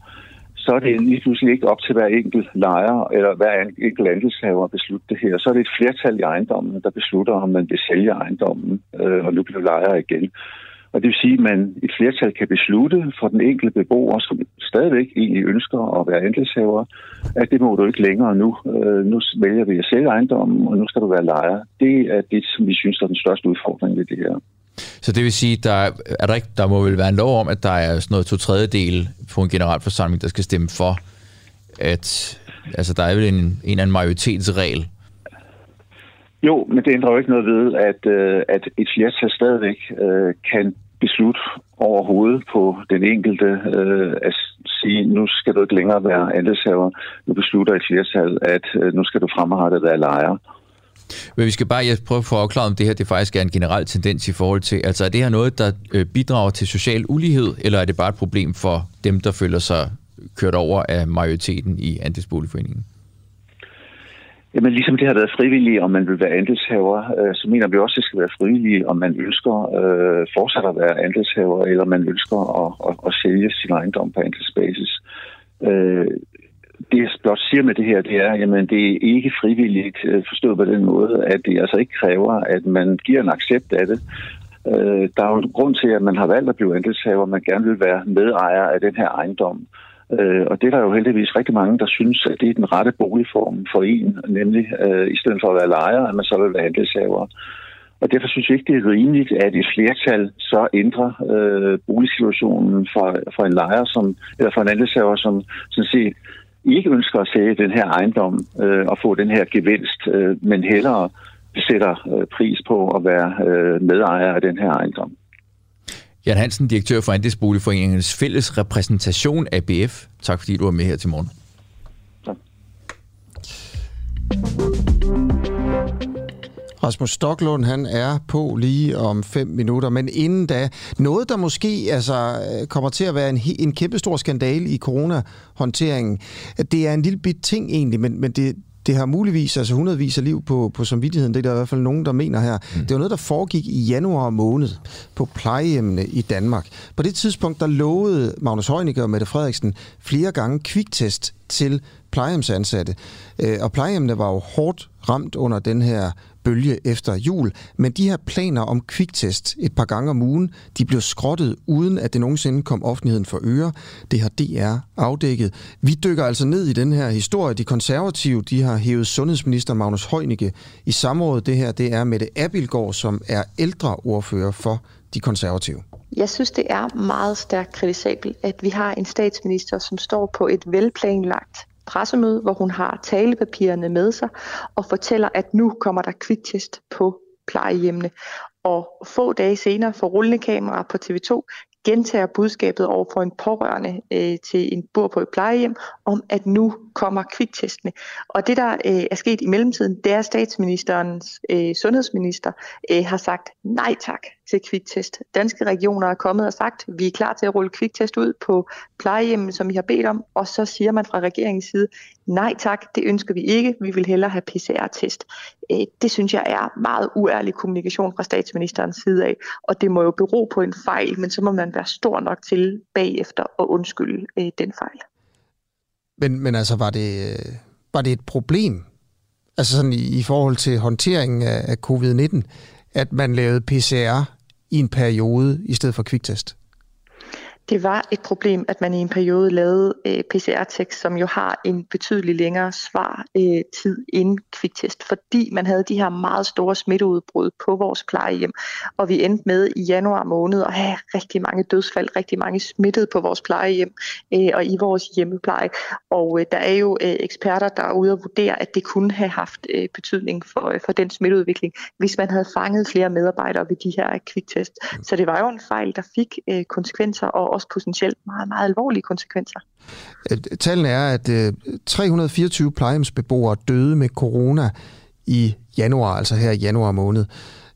så er det lige pludselig ikke op til hver enkelt lejer eller hver enkelt andelshaver at beslutte det her. Så er det et flertal i ejendommen, der beslutter, om man vil sælge ejendommen øh, og nu bliver lejer igen. Og det vil sige, at man et flertal kan beslutte for den enkelte beboer, som stadigvæk egentlig ønsker at være andelshaver, at det må du ikke længere nu. Øh, nu vælger vi at sælge ejendommen, og nu skal du være lejer. Det er det, som vi synes er den største udfordring ved det her. Så det vil sige, der er der ikke, der må vel være en lov om, at der er sådan noget to tredjedel på en generalforsamling, der skal stemme for, at altså, der er vel en, en eller anden majoritetsregel. Jo, men det ændrer jo ikke noget ved, at, øh, at et flertal stadigvæk øh, kan beslutte overhovedet på den enkelte øh, at sige, nu skal du ikke længere være andelshaver. Nu beslutter et flertal, at øh, nu skal du fremadrettet være lejer. Men vi skal bare jeg prøve at få afklaret, om det her det faktisk er en generel tendens i forhold til, altså er det her noget, der øh, bidrager til social ulighed, eller er det bare et problem for dem, der føler sig kørt over af majoriteten i andelsboligforeningen? Jamen ligesom det har været frivilligt, om man vil være andelshaver, øh, så mener vi også, at det skal være frivilligt, om man ønsker øh, fortsat at være andelshaver, eller man ønsker at, at, at sælge sin ejendom på andelsbasis. Øh, blot siger med det her, det er, jamen det er ikke frivilligt øh, forstået på den måde, at det altså ikke kræver, at man giver en accept af det. Øh, der er jo en grund til, at man har valgt at blive andelshaver, man gerne vil være medejer af den her ejendom. Øh, og det er der jo heldigvis rigtig mange, der synes, at det er den rette boligform for en, nemlig øh, i stedet for at være lejer, at man så vil være andelshaver. Og derfor synes jeg ikke, det er rimeligt, at et flertal så ændrer øh, boligsituationen for, for en lejer, som, eller for en andelshaver, som sådan set ikke ønsker at sælge den her ejendom øh, og få den her gevinst, øh, men hellere sætter øh, pris på at være øh, medejer af den her ejendom. Jan Hansen, direktør for Andelsboligforeningens fælles repræsentation ABF. Tak fordi du var med her til morgen. Tak. Rasmus Stoklund, han er på lige om fem minutter, men inden da, noget der måske altså, kommer til at være en, en kæmpestor skandale i corona-håndteringen, det er en lille bit ting egentlig, men, men det, det har muligvis altså hundredvis af liv på, på samvittigheden. Det er der i hvert fald nogen, der mener her. Mm. Det var noget, der foregik i januar måned på plejehjemmene i Danmark. På det tidspunkt, der lovede Magnus Heunicke og Mette Frederiksen flere gange kviktest til plejehjemsansatte. Øh, og plejehjemmene var jo hårdt ramt under den her bølge efter jul, men de her planer om kviktest et par gange om ugen, de blev skrottet, uden at det nogensinde kom offentligheden for øre. Det har DR afdækket. Vi dykker altså ned i den her historie. De konservative, de har hævet sundhedsminister Magnus Heunicke i samrådet. Det her, det er Mette Abildgaard, som er ældreordfører for de konservative. Jeg synes, det er meget stærkt kritisabelt, at vi har en statsminister, som står på et velplanlagt pressemøde, hvor hun har talepapirerne med sig og fortæller, at nu kommer der kviktest på plejehjemmene. Og få dage senere får rullende kamera på TV2 gentager budskabet over for en pårørende øh, til en bor på et plejehjem, om at nu kommer kviktestene. Og det, der øh, er sket i mellemtiden, det er, at statsministerens øh, sundhedsminister øh, har sagt nej tak til kviktest. Danske regioner er kommet og sagt, vi er klar til at rulle kviktest ud på plejehjemmet, som I har bedt om, og så siger man fra regeringens side, nej tak, det ønsker vi ikke, vi vil hellere have PCR-test. Øh, det synes jeg er meget uærlig kommunikation fra statsministerens side af, og det må jo bero på en fejl, men så må man være stor nok til bagefter at undskylde øh, den fejl. Men, men altså, var det, øh, var det et problem, altså sådan i, i forhold til håndteringen af, af covid-19, at man lavede PCR i en periode i stedet for kviktest? Det var et problem, at man i en periode lavede øh, PCR-tekst, som jo har en betydelig længere svar øh, tid end kviktest, fordi man havde de her meget store smitteudbrud på vores plejehjem, og vi endte med i januar måned at have rigtig mange dødsfald, rigtig mange smittet på vores plejehjem øh, og i vores hjemmepleje. Og øh, der er jo øh, eksperter, der er ude og vurdere, at det kunne have haft øh, betydning for, øh, for den smitteudvikling, hvis man havde fanget flere medarbejdere ved de her kviktest. Så det var jo en fejl, der fik øh, konsekvenser, og også potentielt meget, meget alvorlige konsekvenser. Øh, tallene er, at øh, 324 plejehjemsbeboere døde med corona i januar, altså her i januar måned.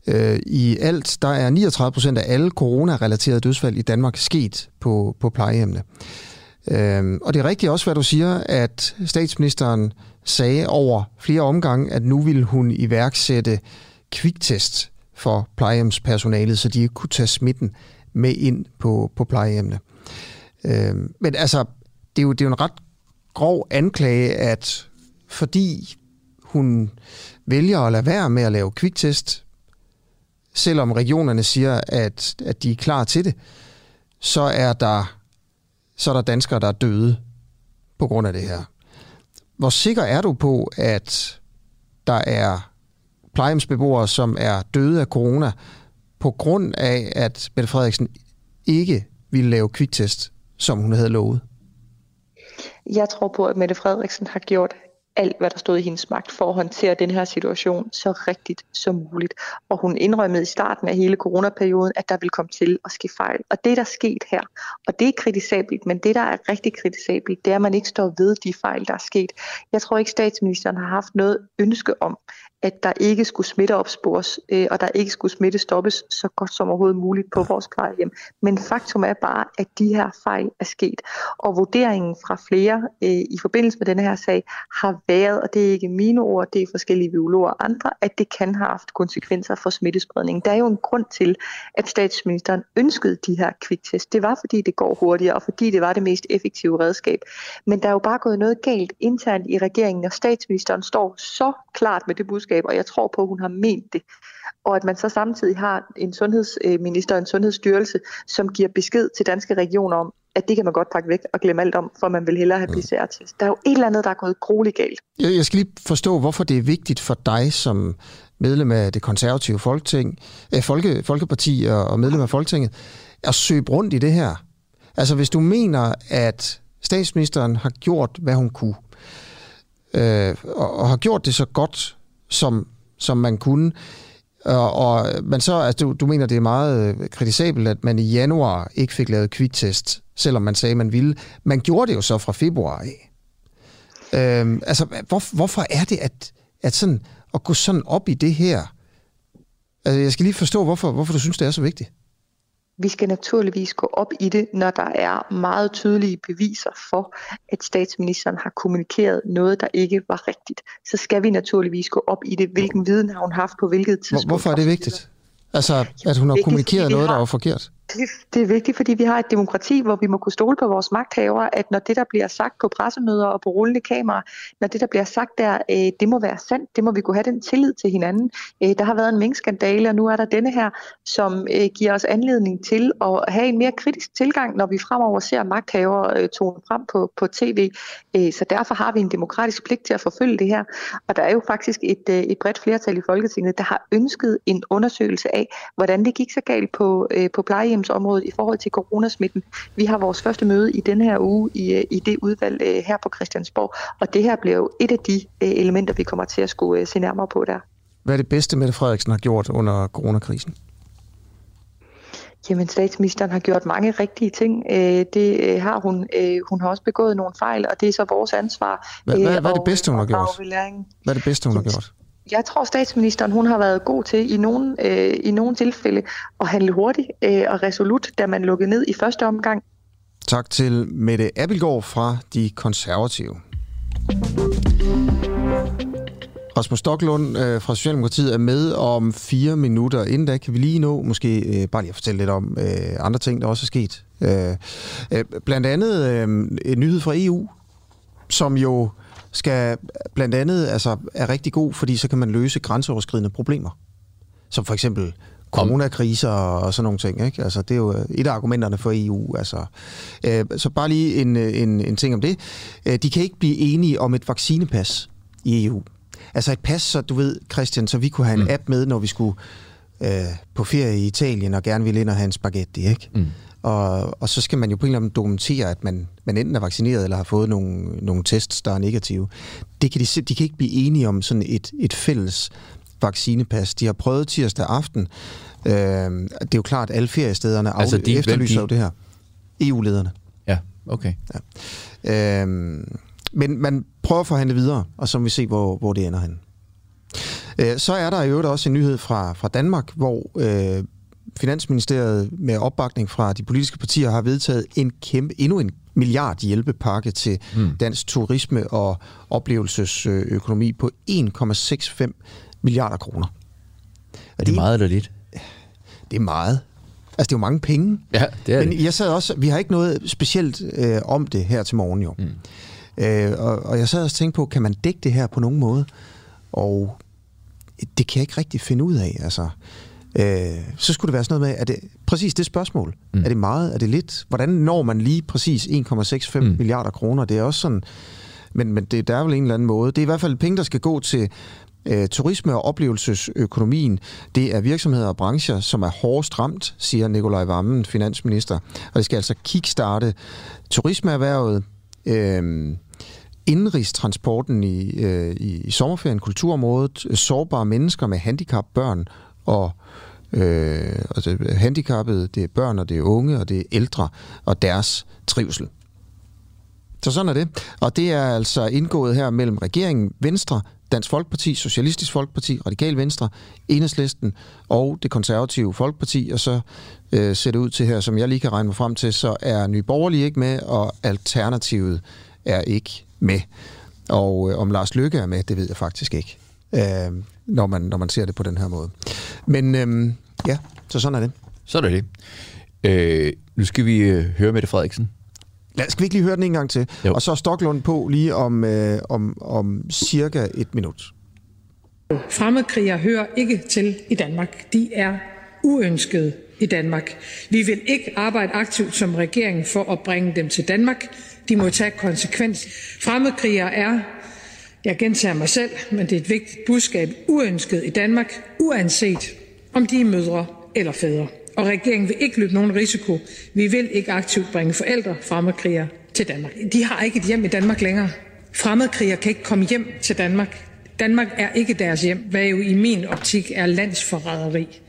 Øh, I alt, der er 39 procent af alle corona-relaterede dødsfald i Danmark sket på, på plejehjemmene. Og det er rigtigt også, hvad du siger, at statsministeren sagde over flere omgange, at nu ville hun iværksætte kviktest for plejehjemspersonalet, så de ikke kunne tage smitten med ind på, på plejehjemmene. Øh, men altså, det er, jo, det er jo en ret grov anklage, at fordi hun vælger at lade være med at lave kviktest, selvom regionerne siger, at, at de er klar til det, så er der så er der danskere, der er døde på grund af det her. Hvor sikker er du på, at der er plejehjemsbeboere, som er døde af corona, på grund af, at Mette Frederiksen ikke ville lave kviktest, som hun havde lovet? Jeg tror på, at Mette Frederiksen har gjort alt, hvad der stod i hendes magt for at håndtere den her situation så rigtigt som muligt. Og hun indrømmede i starten af hele coronaperioden, at der ville komme til at ske fejl. Og det, der er sket her, og det er kritisabelt, men det, der er rigtig kritisabelt, det er, at man ikke står ved de fejl, der er sket. Jeg tror ikke, statsministeren har haft noget ønske om, at der ikke skulle smitteopspores, øh, og der ikke skulle smitte stoppes så godt som overhovedet muligt på vores plejehjem. Men faktum er bare, at de her fejl er sket. Og vurderingen fra flere øh, i forbindelse med denne her sag har været, og det er ikke mine ord, det er forskellige biologer og andre, at det kan have haft konsekvenser for smittespredningen. Der er jo en grund til, at statsministeren ønskede de her kviktest. Det var, fordi det går hurtigere, og fordi det var det mest effektive redskab. Men der er jo bare gået noget galt internt i regeringen, og statsministeren står så klart med det budskab, og jeg tror på, at hun har ment det. Og at man så samtidig har en sundhedsminister og en sundhedsstyrelse, som giver besked til danske regioner om, at det kan man godt pakke væk og glemme alt om, for man vil hellere have PCR-test. Der er jo et eller andet, der er gået grueligt galt. Jeg, jeg skal lige forstå, hvorfor det er vigtigt for dig som medlem af det konservative folketing, eh, Folke, Folkeparti og, og medlem af Folketinget, at søge rundt i det her. Altså hvis du mener, at statsministeren har gjort, hvad hun kunne, øh, og, og har gjort det så godt, som, som man kunne, og, og men så, altså, du, du mener, det er meget øh, kritisabelt, at man i januar ikke fik lavet kviktest, selvom man sagde, man ville. Man gjorde det jo så fra februar af. Øhm, altså, hvor, hvorfor er det, at, at, sådan, at gå sådan op i det her Altså, jeg skal lige forstå, hvorfor, hvorfor du synes, det er så vigtigt. Vi skal naturligvis gå op i det, når der er meget tydelige beviser for, at statsministeren har kommunikeret noget, der ikke var rigtigt. Så skal vi naturligvis gå op i det. Hvilken viden har hun haft på hvilket tidspunkt? Hvorfor er det vigtigt? Altså, at hun har kommunikeret noget, der var forkert? Det er vigtigt, fordi vi har et demokrati, hvor vi må kunne stole på vores magthavere, at når det, der bliver sagt på pressemøder og på rullende kamera, når det, der bliver sagt der, øh, det må være sandt, det må vi kunne have den tillid til hinanden. Øh, der har været en minkskandale, og nu er der denne her, som øh, giver os anledning til at have en mere kritisk tilgang, når vi fremover ser magthavere øh, tone frem på, på tv. Øh, så derfor har vi en demokratisk pligt til at forfølge det her. Og der er jo faktisk et, øh, et bredt flertal i Folketinget, der har ønsket en undersøgelse af, hvordan det gik så galt på, på plejehjem plejehjemsområdet i forhold til coronasmitten. Vi har vores første møde i denne her uge i, øh, i det udvalg øh, her på Christiansborg, og det her bliver jo et af de øh, elementer, vi kommer til at skulle se nærmere på der. Hvad er det bedste, Mette Frederiksen har gjort under coronakrisen? Jamen, statsministeren har gjort mange rigtige ting. Det har hun. Hun har også begået nogle fejl, og det er så vores ansvar. Hvad, hvad, hvad er det bedste, hun har gjort? Hvad er det bedste, hun har gjort? Jeg tror, statsministeren hun har været god til i nogle, øh, i nogle tilfælde at handle hurtigt øh, og resolut, da man lukkede ned i første omgang. Tak til Mette Abelgaard fra De Konservative. Rasmus Stoklund øh, fra Socialdemokratiet er med om fire minutter. Inden da kan vi lige nå, måske øh, bare lige at fortælle lidt om øh, andre ting, der også er sket. Øh, øh, blandt andet øh, en nyhed fra EU, som jo skal blandt andet altså, er rigtig god, fordi så kan man løse grænseoverskridende problemer. Som for eksempel coronakriser og sådan nogle ting. Ikke? Altså, det er jo et af argumenterne for EU. Altså. Øh, så bare lige en, en, en ting om det. Øh, de kan ikke blive enige om et vaccinepas i EU. Altså et pas, så du ved, Christian, så vi kunne have en mm. app med, når vi skulle øh, på ferie i Italien og gerne ville ind og have en spaghetti. Ikke? Mm. Og, og så skal man jo på en eller anden dokumentere, at man, man enten er vaccineret eller har fået nogle, nogle tests, der er negative. Det kan de, de kan ikke blive enige om sådan et, et fælles vaccinepas. De har prøvet tirsdag aften. Øh, det er jo klart, at alle feriestederne altså de, efterlyser de? jo det her. EU-lederne. Ja, okay. Ja. Øh, men man prøver at forhandle videre, og så må vi se, hvor, hvor det ender hen. Øh, så er der i øvrigt også en nyhed fra, fra Danmark, hvor øh, Finansministeriet med opbakning fra de politiske partier har vedtaget en kæmpe, endnu en milliard hjælpepakke til mm. dansk turisme og oplevelsesøkonomi på 1,65 milliarder kroner. Er det, meget eller lidt? Det er meget. Altså, det er jo mange penge. Ja, det er Men det. jeg sad også, vi har ikke noget specielt øh, om det her til morgen jo. Mm. Øh, og, og jeg sad også og tænkte på, kan man dække det her på nogen måde? Og det kan jeg ikke rigtig finde ud af. Altså, øh, så skulle det være sådan noget med, er det præcis det spørgsmål? Mm. Er det meget? Er det lidt? Hvordan når man lige præcis 1,65 mm. milliarder kroner? Det er også sådan, men, men det, der er vel en eller anden måde. Det er i hvert fald penge, der skal gå til øh, turisme- og oplevelsesøkonomien. Det er virksomheder og brancher, som er hårdest ramt, siger Nikolaj Vammen, finansminister. Og det skal altså kickstarte turismeerhvervet, øh, indenrigstransporten i, øh, i, i sommerferien, kulturområdet, sårbare mennesker med handicap, børn og øh, altså handicappede, det er børn, og det er unge, og det er ældre, og deres trivsel. Så sådan er det. Og det er altså indgået her mellem regeringen, Venstre, Dansk Folkeparti, Socialistisk Folkeparti, Radikal Venstre, Enhedslisten og det konservative Folkeparti, og så øh, ser det ud til her, som jeg lige kan regne mig frem til, så er Nye Borgerlige ikke med, og Alternativet er ikke med. Og øh, om Lars Lykke er med, det ved jeg faktisk ikke. Øh, når man, når man ser det på den her måde. Men øhm, ja, så sådan er det. Så er det det. Øh, nu skal vi øh, høre Mette Frederiksen. Lad, skal vi ikke lige høre den en gang til? Jo. Og så Stoklund på lige om, øh, om, om cirka et minut. Fremmedkrigere hører ikke til i Danmark. De er uønskede i Danmark. Vi vil ikke arbejde aktivt som regering for at bringe dem til Danmark. De må tage konsekvens. Fremmedkrigere er jeg gentager mig selv, men det er et vigtigt budskab, uønsket i Danmark, uanset om de er mødre eller fædre. Og regeringen vil ikke løbe nogen risiko. Vi vil ikke aktivt bringe forældre fremmedkrigere til Danmark. De har ikke et hjem i Danmark længere. Fremmedkrigere kan ikke komme hjem til Danmark. Danmark er ikke deres hjem, hvad jo i min optik er landsforræderi.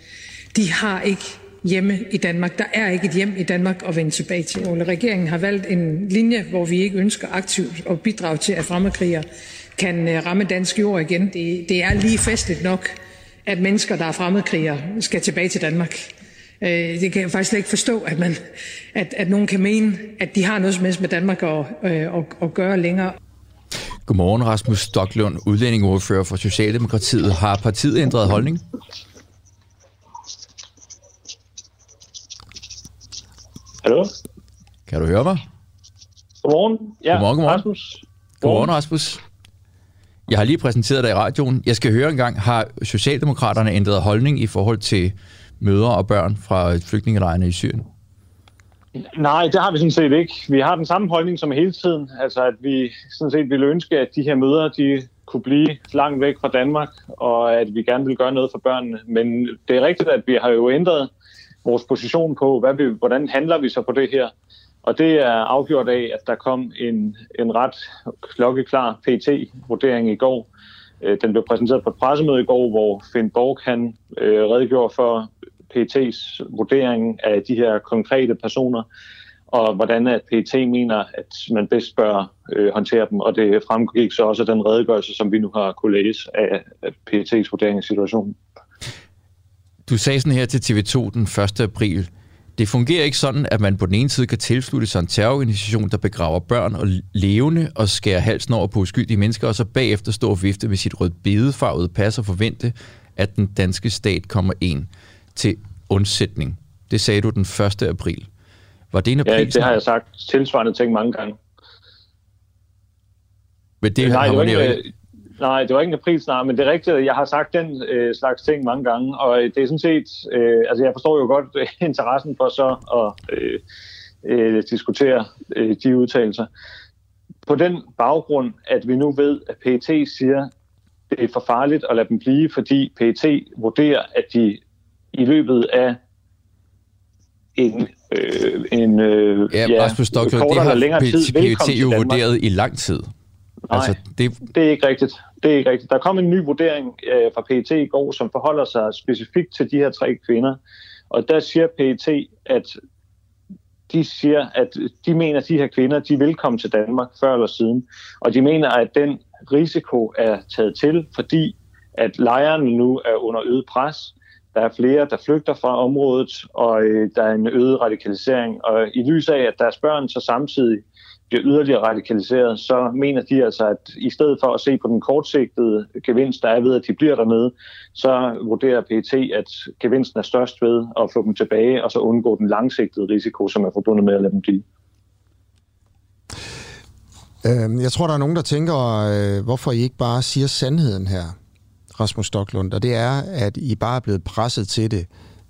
De har ikke hjemme i Danmark. Der er ikke et hjem i Danmark at vende tilbage til. Regeringen har valgt en linje, hvor vi ikke ønsker aktivt at bidrage til, at fremmedkrigere kan øh, ramme dansk jord igen. Det, det er lige festligt nok, at mennesker, der er fremmedkrigere, skal tilbage til Danmark. Øh, det kan jeg faktisk slet ikke forstå, at, man, at, at nogen kan mene, at de har noget som helst med Danmark at, øh, at, at gøre længere. Godmorgen, Rasmus Stocklund, udlændingeordfører for Socialdemokratiet. Har partiet ændret holdning? Hallo? Kan du høre mig? Godmorgen. Ja, godmorgen, godmorgen. Rasmus. Godmorgen, Rasmus. Jeg har lige præsenteret dig i radioen. Jeg skal høre engang, har Socialdemokraterne ændret holdning i forhold til mødre og børn fra flygtningelejrene i Syrien? Nej, det har vi sådan set ikke. Vi har den samme holdning som hele tiden. Altså, at vi sådan set ville ønske, at de her mødre, de kunne blive langt væk fra Danmark, og at vi gerne vil gøre noget for børnene. Men det er rigtigt, at vi har jo ændret vores position på, hvad vi, hvordan handler vi så på det her. Og det er afgjort af, at der kom en, en ret klokkeklar PT-vurdering i går. Øh, den blev præsenteret på et pressemøde i går, hvor Finn Borg han, øh, redegjorde for PT's vurdering af de her konkrete personer, og hvordan at PT mener, at man bedst bør øh, håndtere dem. Og det fremgik så også af den redegørelse, som vi nu har kunne læse af, af PET's vurdering af situationen. Du sagde sådan her til TV2 den 1. april, det fungerer ikke sådan, at man på den ene side kan tilslutte sig en terrororganisation, der begraver børn og levende og skærer halsen over på uskyldige mennesker, og så bagefter stå og vifte med sit rødbedefarvede pas og forvente, at den danske stat kommer ind til undsætning. Det sagde du den 1. april. Var det en april? Ja, det har jeg sagt tilsvarende ting mange gange. Men det nej, det var ikke, nej, det var ikke en april snart, men det er rigtigt, at jeg har sagt den øh, slags ting mange gange, og det er sådan set, øh, altså jeg forstår jo godt øh, [LAUGHS] interessen for så at øh, øh, diskutere øh, de udtalelser. På den baggrund, at vi nu ved, at PET siger, det er for farligt at lade dem blive, fordi PET vurderer, at de i løbet af en, øh, en øh, ja, ja, Rasmus Stocklund, det har længere tid PET jo vurderet i lang tid. Nej, altså, det... det er ikke rigtigt. Det er ikke rigtigt. Der kom en ny vurdering øh, fra PET i går, som forholder sig specifikt til de her tre kvinder. Og der siger PET, at de siger, at de mener, at de her kvinder, de vil komme til Danmark før eller siden. Og de mener, at den risiko er taget til, fordi at lejrene nu er under øget pres. Der er flere, der flygter fra området, og øh, der er en øget radikalisering. Og i lys af, at deres børn så samtidig bliver yderligere radikaliseret, så mener de altså, at i stedet for at se på den kortsigtede gevinst, der er ved, at de bliver dernede, så vurderer PET, at gevinsten er størst ved at få dem tilbage, og så undgå den langsigtede risiko, som er forbundet med at lade dem blive. Øhm, jeg tror, der er nogen, der tænker, øh, hvorfor I ikke bare siger sandheden her, Rasmus Stocklund, og det er, at I bare er blevet presset til det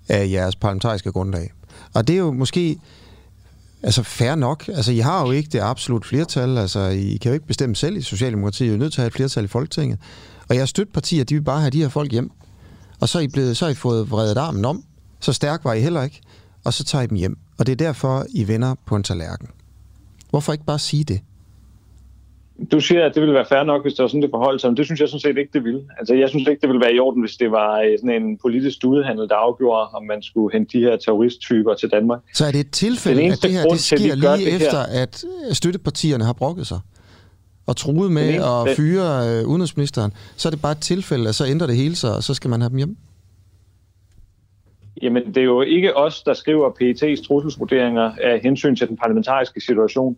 af jeres parlamentariske grundlag. Og det er jo måske Altså fair nok. Altså I har jo ikke det absolut flertal. Altså I kan jo ikke bestemme selv i Socialdemokratiet. I er nødt til at have et flertal i Folketinget. Og jeres støttepartier, de vil bare have de her folk hjem. Og så er I, blevet, så er I fået vredet armen om. Så stærk var I heller ikke. Og så tager I dem hjem. Og det er derfor, I vender på en tallerken. Hvorfor ikke bare sige det? Du siger, at det ville være fair nok, hvis det var sådan, det forholdt sig, men det synes jeg sådan set ikke, det ville. Altså, jeg synes ikke, det ville være i orden, hvis det var øh, sådan en politisk studehandel, der afgjorde, om man skulle hente de her terroristtyper til Danmark. Så er det et tilfælde, at det her det sker til, lige det efter, her. at støttepartierne har brokket sig? og truet med at fyre øh, udenrigsministeren, så er det bare et tilfælde, at så ændrer det hele sig, og så skal man have dem hjem? Jamen, det er jo ikke os, der skriver PET's trusselsvurderinger af hensyn til den parlamentariske situation.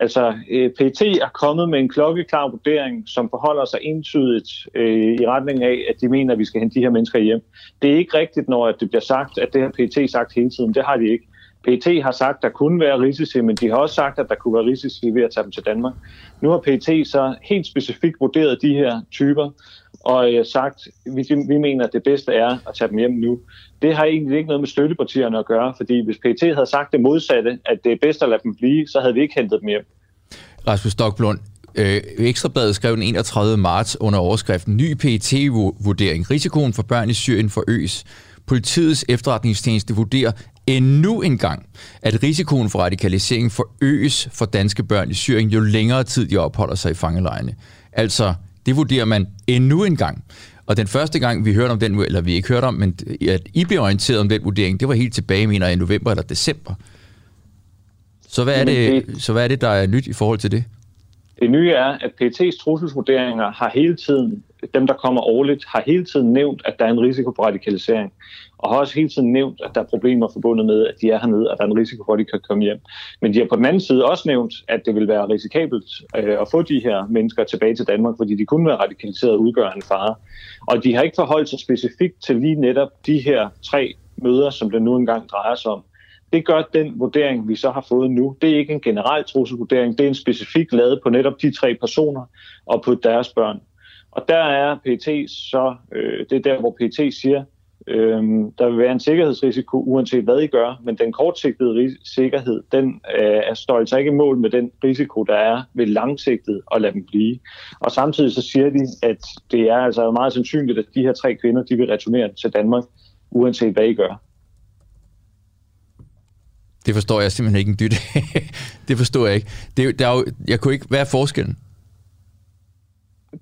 Altså, øh, PET er kommet med en klokkeklar vurdering, som forholder sig entydigt øh, i retning af, at de mener, at vi skal hente de her mennesker hjem. Det er ikke rigtigt, når det bliver sagt, at det har PT sagt hele tiden. Det har de ikke. PT har sagt, at der kunne være risici, men de har også sagt, at der kunne være risici ved at tage dem til Danmark. Nu har PT så helt specifikt vurderet de her typer, og øh, sagt, at vi, vi mener, at det bedste er at tage dem hjem nu. Det har egentlig ikke noget med støttepartierne at gøre, fordi hvis PT havde sagt det modsatte, at det er bedst at lade dem blive, så havde vi ikke hentet dem hjem. Rasmus Stokblund, øh, Ekstrabladet skrev den 31. marts under overskriften Ny pt vurdering Risikoen for børn i Syrien forøges. Politiets efterretningstjeneste vurderer endnu en gang, at risikoen for radikalisering forøges for danske børn i Syrien, jo længere tid de opholder sig i fangelejrene. Altså, det vurderer man endnu en gang. Og den første gang, vi hørte om den, eller vi ikke hørte om, men at I blev orienteret om den vurdering, det var helt tilbage, mener jeg, i november eller december. Så hvad, er det, så hvad er det, der er nyt i forhold til det? Det nye er, at PET's trusselsvurderinger har hele tiden dem der kommer årligt, har hele tiden nævnt, at der er en risiko for radikalisering og har også hele tiden nævnt, at der er problemer forbundet med, at de er hernede, og der er en risiko for, at de kan komme hjem. Men de har på den anden side også nævnt, at det vil være risikabelt øh, at få de her mennesker tilbage til Danmark, fordi de kunne være radikaliseret og udgøre en fare. Og de har ikke forholdt sig specifikt til lige netop de her tre møder, som det nu engang drejer sig om. Det gør den vurdering, vi så har fået nu. Det er ikke en generel trusselvurdering, det er en specifik lavet på netop de tre personer og på deres børn. Og der er PT så, øh, det er der, hvor PT siger, øh, der vil være en sikkerhedsrisiko, uanset hvad I gør, men den kortsigtede sikkerhed, den øh, står altså ikke i mål med den risiko, der er ved langsigtet at lade dem blive. Og samtidig så siger de, at det er altså meget sandsynligt, at de her tre kvinder, de vil returnere til Danmark, uanset hvad I gør. Det forstår jeg simpelthen ikke en dyt [LAUGHS] Det forstår jeg ikke. Det, der er jo, jeg kunne ikke... Hvad er forskellen?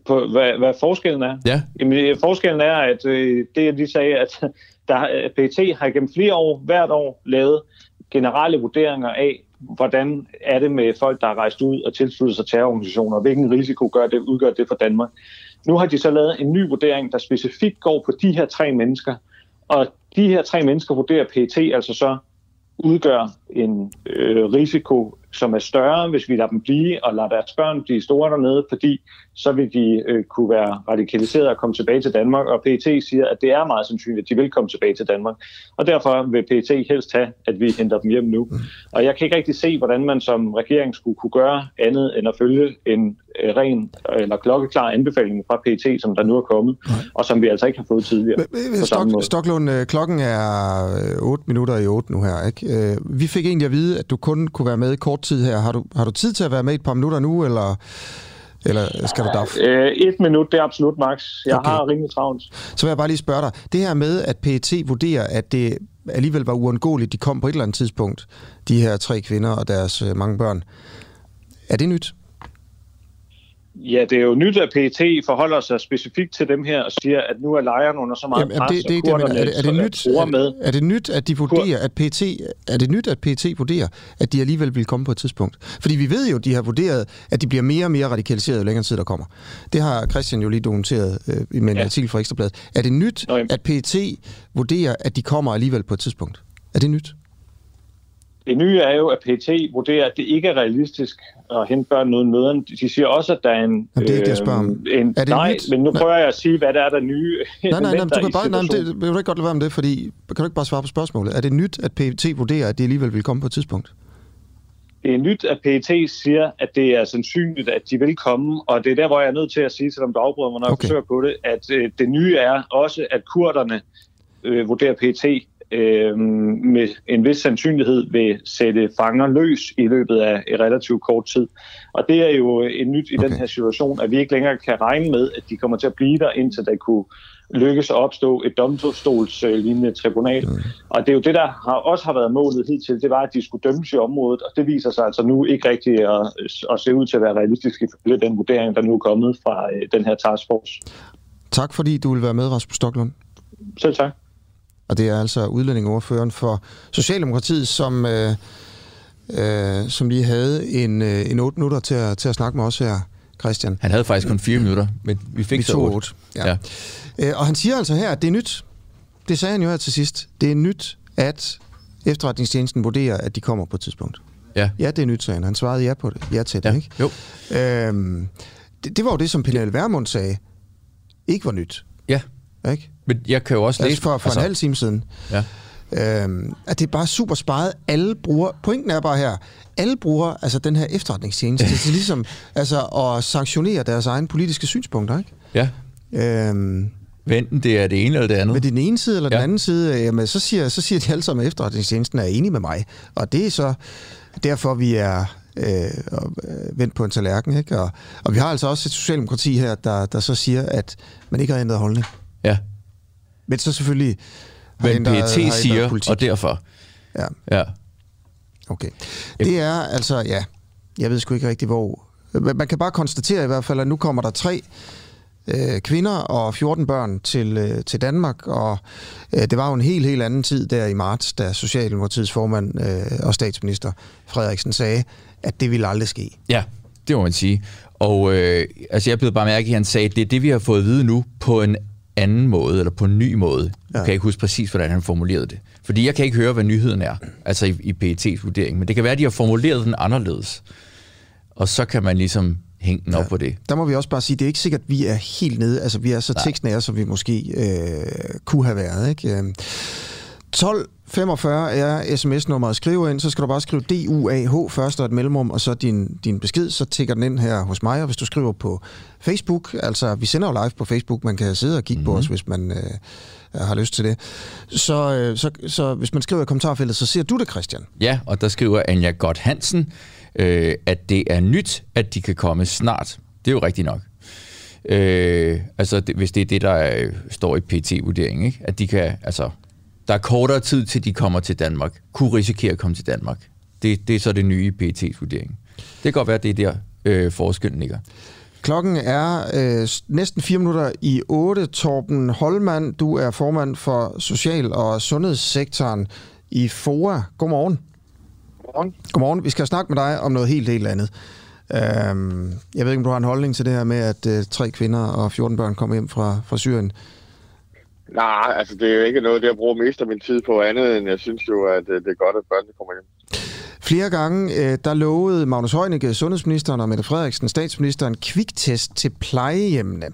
På, hvad, hvad forskellen er? Ja. Jamen, øh, forskellen er, at øh, det, jeg lige sagde, at [LAUGHS] der, PET har gennem flere år, hvert år, lavet generelle vurderinger af, hvordan er det med folk, der er rejst ud og tilsluttet sig terrororganisationer, hvilken risiko gør det, udgør det for Danmark. Nu har de så lavet en ny vurdering, der specifikt går på de her tre mennesker, og de her tre mennesker vurderer PET altså så udgør en øh, risiko som er større, hvis vi lader dem blive og lader deres børn blive store dernede, fordi så vil de øh, kunne være radikaliseret og komme tilbage til Danmark, og PET siger, at det er meget sandsynligt, at de vil komme tilbage til Danmark. Og derfor vil PET helst have, at vi henter dem hjem nu. Og jeg kan ikke rigtig se, hvordan man som regering skulle kunne gøre andet end at følge en øh, ren eller klokkeklar anbefaling fra PET, som der nu er kommet, Nej. og som vi altså ikke har fået tidligere. Stok, Stoklund, øh, klokken er 8 minutter i 8 nu her. Ikke? Vi fik egentlig at vide, at du kun kunne være med kort tid her. Har du, har du tid til at være med et par minutter nu, eller, eller skal du daf? Øh, et minut, det er absolut max. Jeg okay. har rimelig travlt. Så vil jeg bare lige spørge dig. Det her med, at PET vurderer, at det alligevel var uundgåeligt, de kom på et eller andet tidspunkt, de her tre kvinder og deres øh, mange børn. Er det nyt? Ja, det er jo nyt, at PET forholder sig specifikt til dem her og siger, at nu er lejren under så meget Jamen, pres, det, det, det, er, det, er, det nyt, er, med. Er det nyt, at de vurderer, at PET, er det nyt, at PET vurderer, at de alligevel vil komme på et tidspunkt? Fordi vi ved jo, at de har vurderet, at de bliver mere og mere radikaliseret, jo længere tid der kommer. Det har Christian jo lige dokumenteret øh, med en ja. artikel fra Ekstrabladet. Er det nyt, Nå, at PET vurderer, at de kommer alligevel på et tidspunkt? Er det nyt? Det nye er jo, at PT vurderer, at det ikke er realistisk at hente børn uden møderne. De siger også, at der er en... Jamen, det er ikke det, jeg spørger om. En, er det nej, nyt? men nu prøver jeg at sige, hvad der er der nye Nej, nej, nej, du kan bare, nej, det, vil du ikke godt lade være med det, fordi kan du ikke bare svare på spørgsmålet? Er det nyt, at PT vurderer, at det alligevel vil komme på et tidspunkt? Det er nyt, at PET siger, at det er sandsynligt, at de vil komme, og det er der, hvor jeg er nødt til at sige, selvom du afbryder mig, når okay. jeg forsøger på det, at øh, det nye er også, at kurderne øh, vurderer PET øh, med en vis sandsynlighed vil sætte fanger løs i løbet af et relativt kort tid. Og det er jo en nyt i okay. den her situation, at vi ikke længere kan regne med, at de kommer til at blive der, indtil der kunne lykkes at opstå et domstolslignende tribunal. Mm. Og det er jo det, der har, også har været målet hidtil, det var, at de skulle dømmes i området, og det viser sig altså nu ikke rigtigt at, at se ud til at være realistisk ifølge den vurdering, der nu er kommet fra øh, den her taskforce. Tak fordi du vil være med, Rasmus Stoklund. Selv tak. Og det er altså udlændingeordføreren for Socialdemokratiet, som, øh, øh, som lige havde en, øh, en 8 minutter til at, til at snakke med os her, Christian. Han havde faktisk kun 4 minutter, men vi fik vi så 8. 8. Ja. Ja. Øh, og han siger altså her, at det er nyt. Det sagde han jo her til sidst. Det er nyt, at efterretningstjenesten vurderer, at de kommer på et tidspunkt. Ja. Ja, det er nyt, sagde han. Han svarede ja på det. Ja til det, ja. ikke? Jo. Øhm, det, det var jo det, som Pernille Vermund sagde, ikke var nyt. Ja. Ikke? Men jeg kan jo også læse... Altså for, for altså, en halv time siden. Ja. Øhm, at det er bare super sparet. Alle bruger... Pointen er bare her. Alle bruger altså den her efterretningstjeneste [LAUGHS] til ligesom altså, at sanktionere deres egne politiske synspunkter, ikke? Ja. Øhm, Enten det er det ene eller det andet. Men den ene side eller ja. den anden side, jamen, så, siger, så siger de alle sammen, at efterretningstjenesten er enige med mig. Og det er så derfor, vi er øh, vendt på en tallerken. Ikke? Og, og vi har altså også et socialdemokrati her, der, der så siger, at man ikke har ændret holdning. Ja. Men så selvfølgelig... Men PET siger, politik. og derfor. Ja. Ja. Okay. Det er altså, ja, jeg ved sgu ikke rigtig, hvor... Man kan bare konstatere i hvert fald, at nu kommer der tre øh, kvinder og 14 børn til, øh, til Danmark, og øh, det var jo en helt, helt anden tid der i marts, da Socialdemokratiets formand øh, og statsminister Frederiksen sagde, at det ville aldrig ske. Ja, det må man sige. Og øh, altså jeg blev bare mærke, at han sagde, at det er det, vi har fået at vide nu på en anden måde, eller på en ny måde. Ja. Jeg kan ikke huske præcis, hvordan han formulerede det. Fordi jeg kan ikke høre, hvad nyheden er, altså i, i PET's vurdering. Men det kan være, at de har formuleret den anderledes. Og så kan man ligesom hænge den ja. op på det. Der må vi også bare sige, det er ikke sikkert, at vi er helt nede. Altså, vi er så tekstnære, som vi måske øh, kunne have været. Ikke? 1245 er sms-nummeret. Skriv ind, så skal du bare skrive DUAH først og et mellemrum, og så din, din besked, så tækker den ind her hos mig. Og hvis du skriver på Facebook, altså vi sender jo live på Facebook, man kan sidde og kigge mm-hmm. på mhm. os, hvis man øh, har lyst til det. Så, øh, så, så hvis man skriver i kommentarfeltet, så ser du det, Christian. Ja, og der skriver Anja Godt Hansen, øh, at det er nyt, at de kan komme snart. Det er jo rigtigt nok. Øh, altså, det, hvis det er det, der er, står i PT-vurderingen, ikke? at de kan, altså, der er kortere tid til, de kommer til Danmark, kunne risikere at komme til Danmark. Det, det er så det nye i PT's vurdering. Det kan godt være, at det er der øh, forskellen ligger. Klokken er øh, næsten fire minutter i 8. Torben Holmand, du er formand for Social- og Sundhedssektoren i FOA. Godmorgen. Godmorgen. Godmorgen. Vi skal snakke med dig om noget helt, helt andet. Øhm, jeg ved ikke, om du har en holdning til det her med, at øh, tre kvinder og 14 børn kommer hjem fra, fra Syrien. Nej, altså det er jo ikke noget, det jeg bruger mest af min tid på andet, end jeg synes jo, at øh, det er godt, at børnene kommer hjem. Flere gange, øh, der lovede Magnus Heunicke, sundhedsministeren og Mette Frederiksen, statsministeren, kviktest til plejehjemmene.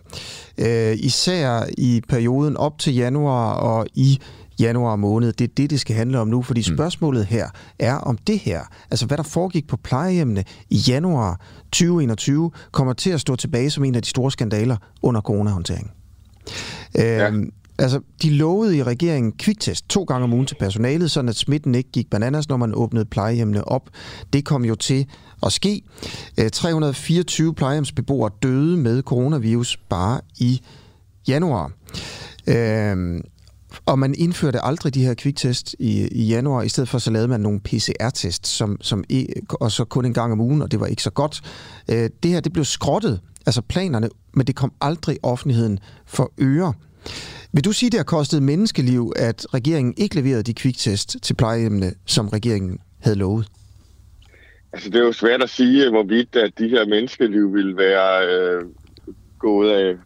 Øh, især i perioden op til januar og i januar måned. Det er det, det skal handle om nu, fordi mm. spørgsmålet her er om det her, altså hvad der foregik på plejehjemmene i januar 2021, kommer til at stå tilbage som en af de store skandaler under coronahåndteringen. Ja. Øhm, Altså, de lovede i regeringen kviktest to gange om ugen til personalet, så at smitten ikke gik bananas, når man åbnede plejehjemmene op. Det kom jo til at ske. Øh, 324 plejehjemsbeboere døde med coronavirus bare i januar. Øhm, og man indførte aldrig de her kviktest i, i januar. I stedet for så lavede man nogle PCR-test, som, som, e, og så kun en gang om ugen, og det var ikke så godt. Øh, det her det blev skrottet, altså planerne, men det kom aldrig offentligheden for øre. Vil du sige, det har kostet menneskeliv, at regeringen ikke leverede de kviktest til plejehjemmene, som regeringen havde lovet? Altså, det er jo svært at sige, hvorvidt at de her menneskeliv vil være øh, gået af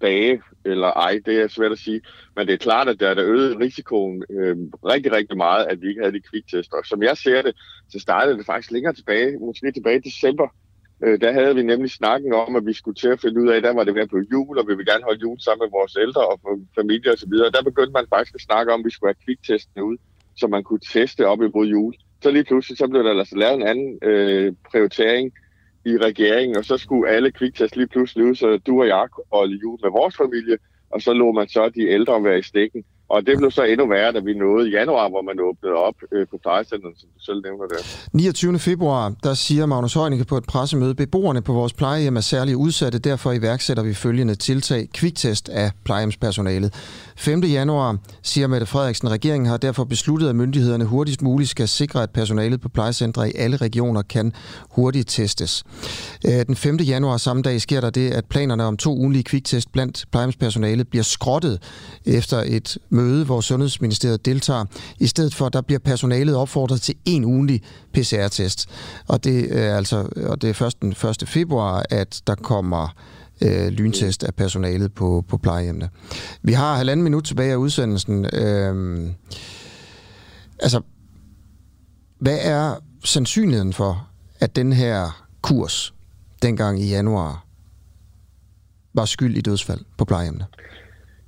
bage eller ej. Det er svært at sige. Men det er klart, at der er øget risikoen øh, rigtig, rigtig meget, at vi ikke havde de kviktester. Og som jeg ser det, så startede det faktisk længere tilbage, måske tilbage i december Øh, der havde vi nemlig snakken om, at vi skulle til at finde ud af, der var det ved på jul, og vi ville gerne holde jul sammen med vores ældre og familie osv. Og der begyndte man faktisk at snakke om, at vi skulle have kviktestene ud, så man kunne teste op imod jul. Så lige pludselig så blev der altså lavet en anden øh, prioritering i regeringen, og så skulle alle kviktest lige pludselig ud, så du og jeg kunne holde jul med vores familie, og så lå man så de ældre være i stikken. Og det blev så endnu værre, da vi nåede i januar, hvor man åbnede op øh, på plejecenteret, som du selv nævner der. 29. februar, der siger Magnus Heunicke på et pressemøde, beboerne på vores plejehjem er særligt udsatte, derfor iværksætter vi følgende tiltag. Kviktest af plejehjemspersonalet. 5. januar siger Mette Frederiksen, regeringen har derfor besluttet, at myndighederne hurtigst muligt skal sikre, at personalet på plejecentre i alle regioner kan hurtigt testes. Øh, den 5. januar samme dag sker der det, at planerne om to ugenlige kviktest blandt plejehjemspersonalet bliver skrottet efter et møde, hvor Sundhedsministeriet deltager. I stedet for, der bliver personalet opfordret til en ugenlig PCR-test. Og det er altså og det er først den 1. februar, at der kommer øh, lyntest af personalet på, på plejehjemmene. Vi har halvanden minut tilbage af udsendelsen. Øh, altså, hvad er sandsynligheden for, at den her kurs dengang i januar var skyld i dødsfald på plejehjemmene?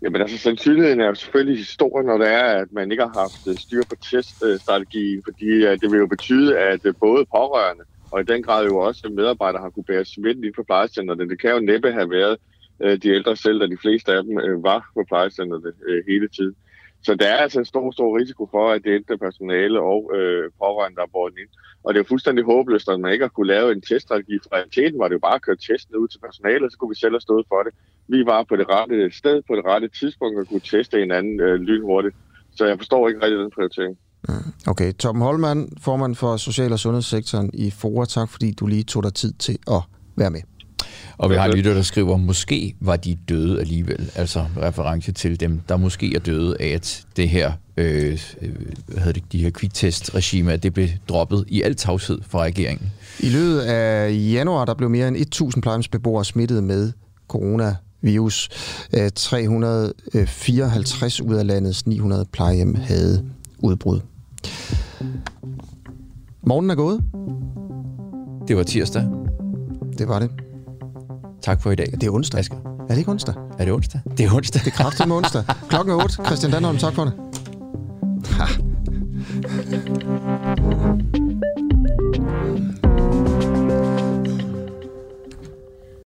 Jamen altså, sandsynligheden er jo selvfølgelig stor, når det er, at man ikke har haft øh, styr på teststrategien, fordi øh, det vil jo betyde, at øh, både pårørende og i den grad jo også medarbejdere har kunne bære smitten ind på plejecenterne. Det kan jo næppe have været øh, de ældre selv, da de fleste af dem øh, var på plejecenterne øh, hele tiden. Så der er altså en stor, stor risiko for, at det ældre personale og øh, pårørende, der er båret ind. Og det er jo fuldstændig håbløst, at man ikke har kunne lave en teststrategi. For realiteten var det jo bare at køre testen ud til personalet, så kunne vi selv have stået for det. Vi var på det rette sted, på det rette tidspunkt, og kunne teste en anden øh, lynhurtigt. Så jeg forstår ikke rigtig den prioritering. Okay, Tom Holman, formand for Social- og Sundhedssektoren i FOA. Tak fordi du lige tog dig tid til at være med. Og vi har lytter, der skriver, måske var de døde alligevel. Altså reference til dem, der måske er døde af, at det her, øh, hvad hedder det, de her kviktest-regime, at det blev droppet i al tavshed fra regeringen. I løbet af januar, der blev mere end 1.000 plejehjemsbeboere smittet med coronavirus. 354 ud af landets 900 plejehjem havde udbrud. Morgen er gået. Det var tirsdag. Det var det. Tak for i dag. Det er onsdag. Asger. Er det ikke onsdag? Er det onsdag? Det er onsdag. Det er kraftigt med onsdag. Klokken er 8. Christian Danholm, tak for det. Ha.